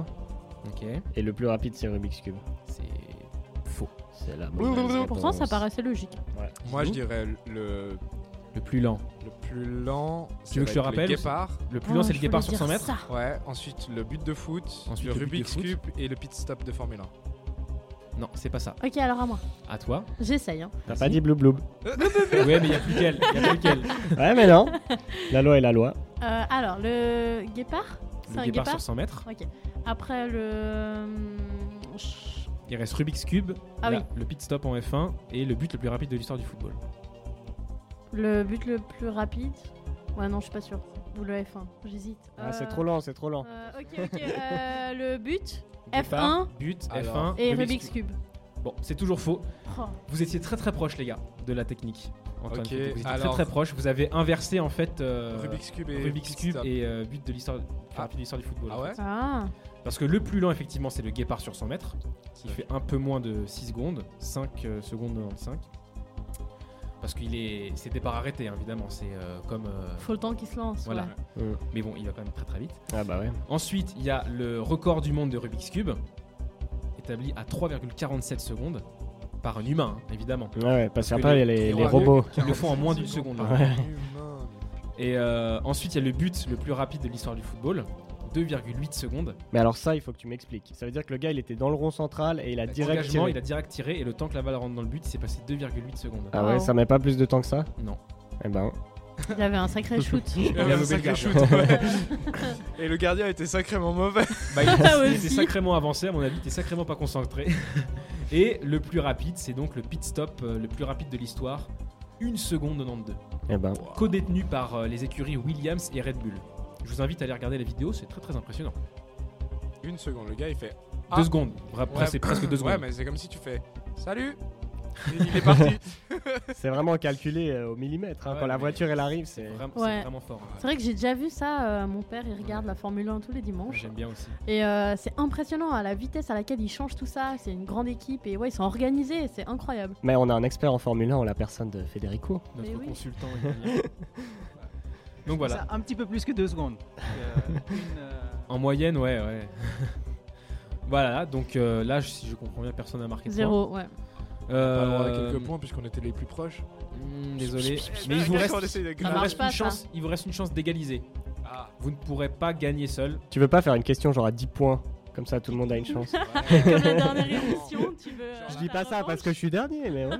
ok, Et le plus rapide, c'est Rubik's Cube. c'est faux. C'est la mauvaise Pourtant, ça réponse. paraissait logique. Moi, je dirais le, Le plus lent. le plus lent. Tu veux que je te rappelle Le guépard. Le plus Oh, lent, c'est le guépard sur 100 dire mètres. ça. Ouais, ensuite le but de foot, Ensuite, le Rubik's foot. Cube et le pit stop de Formule 1. Non, c'est pas ça. Ok, alors à moi. À toi. J'essaye. Hein. T'as pas dit bloublou. ouais, mais il y a plus qu'elle. Il y a plus qu'elle. Ouais, mais non. La loi est la loi. Euh, alors, le guépard? Le un guépard guépard? sur 100 mètres. Ok. Après, le. hum, Il reste Rubik's Cube, Ah oui. le pit stop en F1 et le but le plus rapide de l'histoire du football. Le but le plus rapide Ouais, non, je suis pas sûre. Ou le F1. J'hésite. Ah, c'est Euh, trop lent, c'est trop lent. euh, ok, ok. euh, le but Guépard, F1 but, Alors. F1 et Rubik's Cube. Bon, c'est toujours faux. Oh. Vous étiez très très proche, les gars, de la technique. Antoine, Ok, vous étiez alors- très très proche. Vous avez inversé en fait euh, Rubik's Cube et Rubik's pit Cube stop. et euh, but de l'histoire, plus Ah. rapide de l'histoire du football. Ah en ouais fait. Ah, Parce que le plus lent, effectivement, c'est le guépard sur 100 mètres, qui fait un peu moins de 6 secondes, 5 euh, secondes 95. Parce qu'il est, c'est départ arrêté, hein, évidemment. C'est euh, comme. euh, faut le temps qu'il se lance. voilà. ouais. Mm. Mais bon, il va quand même très très vite. Ah bah ouais. Ensuite, il y a le record du monde de Rubik's Cube, établi à 3,47 secondes par un humain, hein, évidemment. Ouais, ouais, parce qu'après, il y a les- les, robots-. Qui le font en moins d'une seconde. là. Ouais. Et euh, ensuite, il y a le but le plus rapide de l'histoire du football, 2,8 secondes. Mais alors ça, il faut que tu m'expliques. Ça veut dire que le gars, il était dans le rond central et il a direct Engagement, tiré. il a direct tiré et le temps que la balle rentre dans le but, il s'est passé 2,8 secondes. Ah ouais, Wow. ça met pas plus de temps que ça? Non. Eh ben, Il avait un sacré shoot. Il Il avait a un levé sacré le shoot. gardien. ouais. Et le gardien était sacrément mauvais. Bah, il, était, il aussi. était sacrément avancé, à mon avis, il était sacrément pas concentré. et le plus rapide, c'est donc le pit stop euh, le plus rapide de l'histoire, 1 seconde 92. eh ben. Co-détenu par euh, les écuries Williams et Red Bull. Je vous invite à aller regarder la vidéo, c'est très très impressionnant. Une seconde, le gars il fait. Ah. Deux secondes, Ouais. c'est presque deux Ouais, secondes. mais c'est comme si tu fais. Salut Il est parti. C'est vraiment calculé euh, au millimètre. hein. Ouais, Quand la voiture elle arrive, C'est vraiment, Ouais. fort. hein. C'est vrai que j'ai déjà vu ça. euh, mon père, il regarde la Formule 1 tous les dimanches. J'aime bien aussi. Et euh, c'est impressionnant à la vitesse à laquelle ils changent tout ça. C'est une grande équipe et ouais, ils sont organisés. C'est incroyable. Mais on a un expert en Formule 1 en la personne de Federico. Mais Notre oui. consultant. Donc voilà. Ça, un petit peu plus que deux secondes. Euh, une, euh, En moyenne, ouais, ouais. voilà, donc euh, là, si je comprends bien, personne n'a marqué de Zéro, ouais. point. À Euh, quelques points puisqu'on était les plus proches. hmm, désolé. Mais il vous reste, on il vous pas, une chance. Il vous reste une chance d'égaliser. Ah. Vous ne pourrez pas gagner seul. Tu veux pas faire une question genre à 10 points Comme ça, tout le monde a une chance. Comme la dernière émission, tu veux. euh, Je dis pas ça parce que je suis dernier, mais ouais.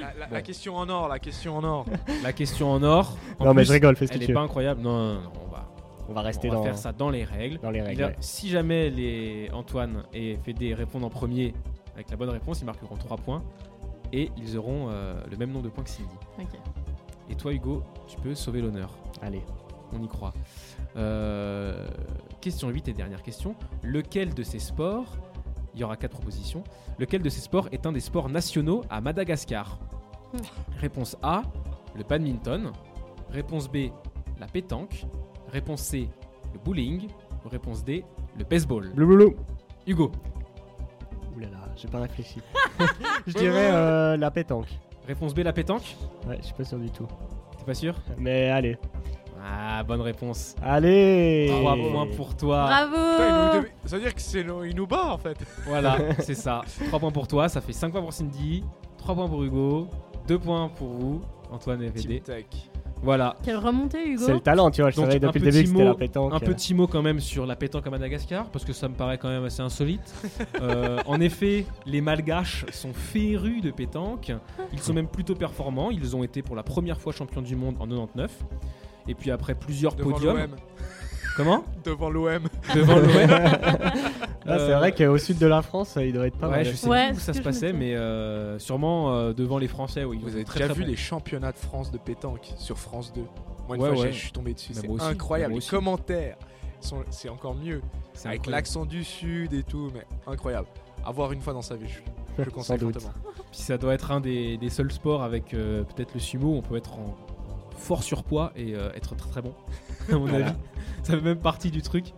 La, la- la question en or, la question en or. La question en or. En non, mais je rigole, fais ce que Elle tu est veux. pas incroyable. Non, non, non, on va, On va rester on va dans, faire ça dans les règles. dans les règles. a- ouais. Si jamais les Antoine et Fédé répondent en premier avec la bonne réponse, ils marqueront 3 points et ils auront euh, le même nombre de points que Cindy. Ok. Et toi, Hugo, tu peux sauver l'honneur. Allez. On y croit. Euh, question 8 et dernière question. Lequel de ces sports, il y aura quatre propositions, lequel de ces sports est un des sports nationaux à Madagascar? Hmm. Réponse A, le badminton. Réponse B, la pétanque. Réponse C, le bowling. Réponse D, le baseball. Blouloulou. Hugo, Ouh là là, j'ai pas réfléchi. je dirais euh, la pétanque. réponse B, la pétanque? Ouais, je suis pas sûr du tout. T'es pas sûr? Mais allez. Ah, bonne réponse. Allez 3 points pour toi. Putain, il Bravo nous- Ça veut dire que c'est le- il nous bat en fait. Voilà, c'est ça. 3 points pour toi, ça fait 5 points pour Cindy, 3 points pour Hugo, 2 points pour vous, Antoine et VD. Tech. Voilà. Quelle remontée, Hugo C'est le talent, tu vois. Je Donc, savais un depuis le petit début que c'était mot- la pétanque. Un petit mot quand même sur la pétanque à Madagascar, parce que ça me paraît quand même assez insolite. Euh, en effet, les Malgaches sont férus de pétanque. Ils sont même plutôt performants. Ils ont été pour la première fois champions du monde en 99. Et puis après plusieurs Devant podiums. l'OM. Comment Devant l'OM. Devant l'OM. Là, c'est Euh, vrai qu'au sud de la France, il devrait être pas Ouais, mal. je sais Ouais, plus où ça se passait, mais euh, sûrement euh, devant les Français. Oui, Vous avez très, déjà très vu les championnats de France de pétanque sur France 2 Moi, une Ouais, fois, je suis tombé dessus. Mais C'est incroyable. Les commentaires, sont- c'est encore mieux. C'est Avec incroyable. l'accent du sud et tout, mais incroyable. À voir une fois dans sa vie, je, je conseille fortement. Puis ça doit être un des, des seuls sports avec euh, peut-être le sumo où on peut être en fort surpoids et euh, être très très bon. À mon Voilà. avis, ça fait même partie du truc.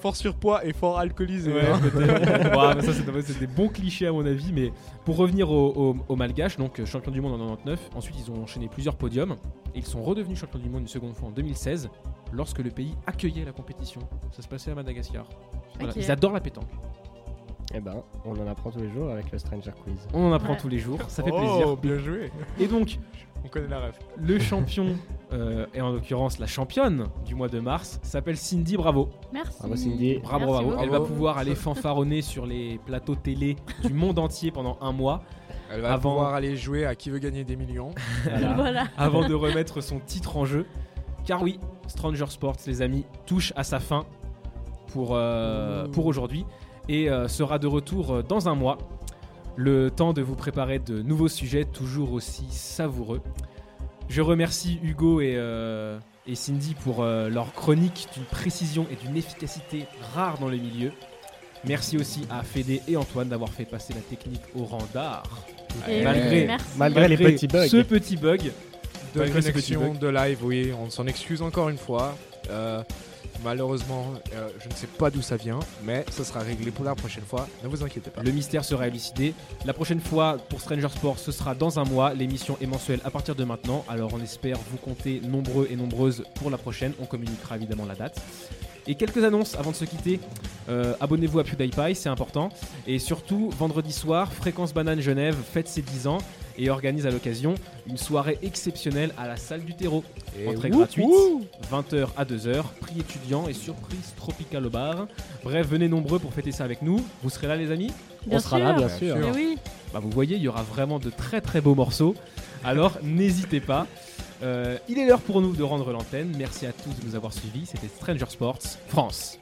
Fort surpoids et fort alcoolisé. Ouais, hein. peut-être. Mais ça, c'est c'est des bons clichés à mon avis. Mais pour revenir au, au- au Malgache, donc euh, champion du monde en 99, ensuite ils ont enchaîné plusieurs podiums et ils sont redevenus champions du monde une seconde fois en 2016 lorsque le pays accueillait la compétition. Ça se passait à Madagascar. Voilà, Ok. Ils adorent la pétanque. Eh ben, on en apprend tous les jours avec le Stranger Quiz. On en apprend Ouais. tous les jours, ça fait Oh, plaisir. bien joué. Et donc, On connaît la ref. le champion, euh, et en l'occurrence la championne du mois de mars, s'appelle Cindy Bravo. Merci. Bravo, Cindy. Bravo, Merci bravo. Elle va pouvoir aller fanfaronner sur les plateaux télé du monde entier pendant un mois Elle va Avant- pouvoir aller jouer à qui veut gagner des millions. Voilà. Voilà. avant de remettre son titre en jeu. Car oui, Stranger Sports, les amis, touche à sa fin pour, euh, pour aujourd'hui et euh, sera de retour euh, dans un mois. Le temps de vous préparer de nouveaux sujets toujours aussi savoureux. Je remercie Hugo et, euh, et Cindy pour euh, leur chronique d'une précision et d'une efficacité rare dans le milieu. Merci aussi à Fédé et Antoine d'avoir fait passer la technique au rang d'art. Malgré- oui, merci. malgré- les petits bugs. Ce petit bug. De connexion, de live, oui, on s'en excuse encore une fois. Euh, malheureusement, euh, je ne sais pas d'où ça vient, mais ça sera réglé pour la prochaine fois. Ne vous inquiétez pas. Le mystère sera élucidé. La prochaine fois pour Stranger Sports, ce sera dans un mois. L'émission est mensuelle à partir de maintenant. Alors on espère vous compter nombreux et nombreuses pour la prochaine. On communiquera évidemment la date. Et quelques annonces avant de se quitter. Euh, Abonnez-vous à PewDiePie, c'est important. Et surtout, vendredi soir, Fréquence Banane Genève fête ses 10 ans et organise à l'occasion une soirée exceptionnelle à la salle du terreau. Et Entrée gratuite, wouh 20h à 2h, prix étudiant et surprise tropical au bar. Bref, venez nombreux pour fêter ça avec nous. Vous serez là les amis Bien on sera là, sûr. bien sûr. Mais oui. bah, vous voyez, il y aura vraiment de très très beaux morceaux. Alors n'hésitez pas. Euh, il est l'heure pour nous de rendre l'antenne. Merci à tous de nous avoir suivis. C'était Stranger Sports France.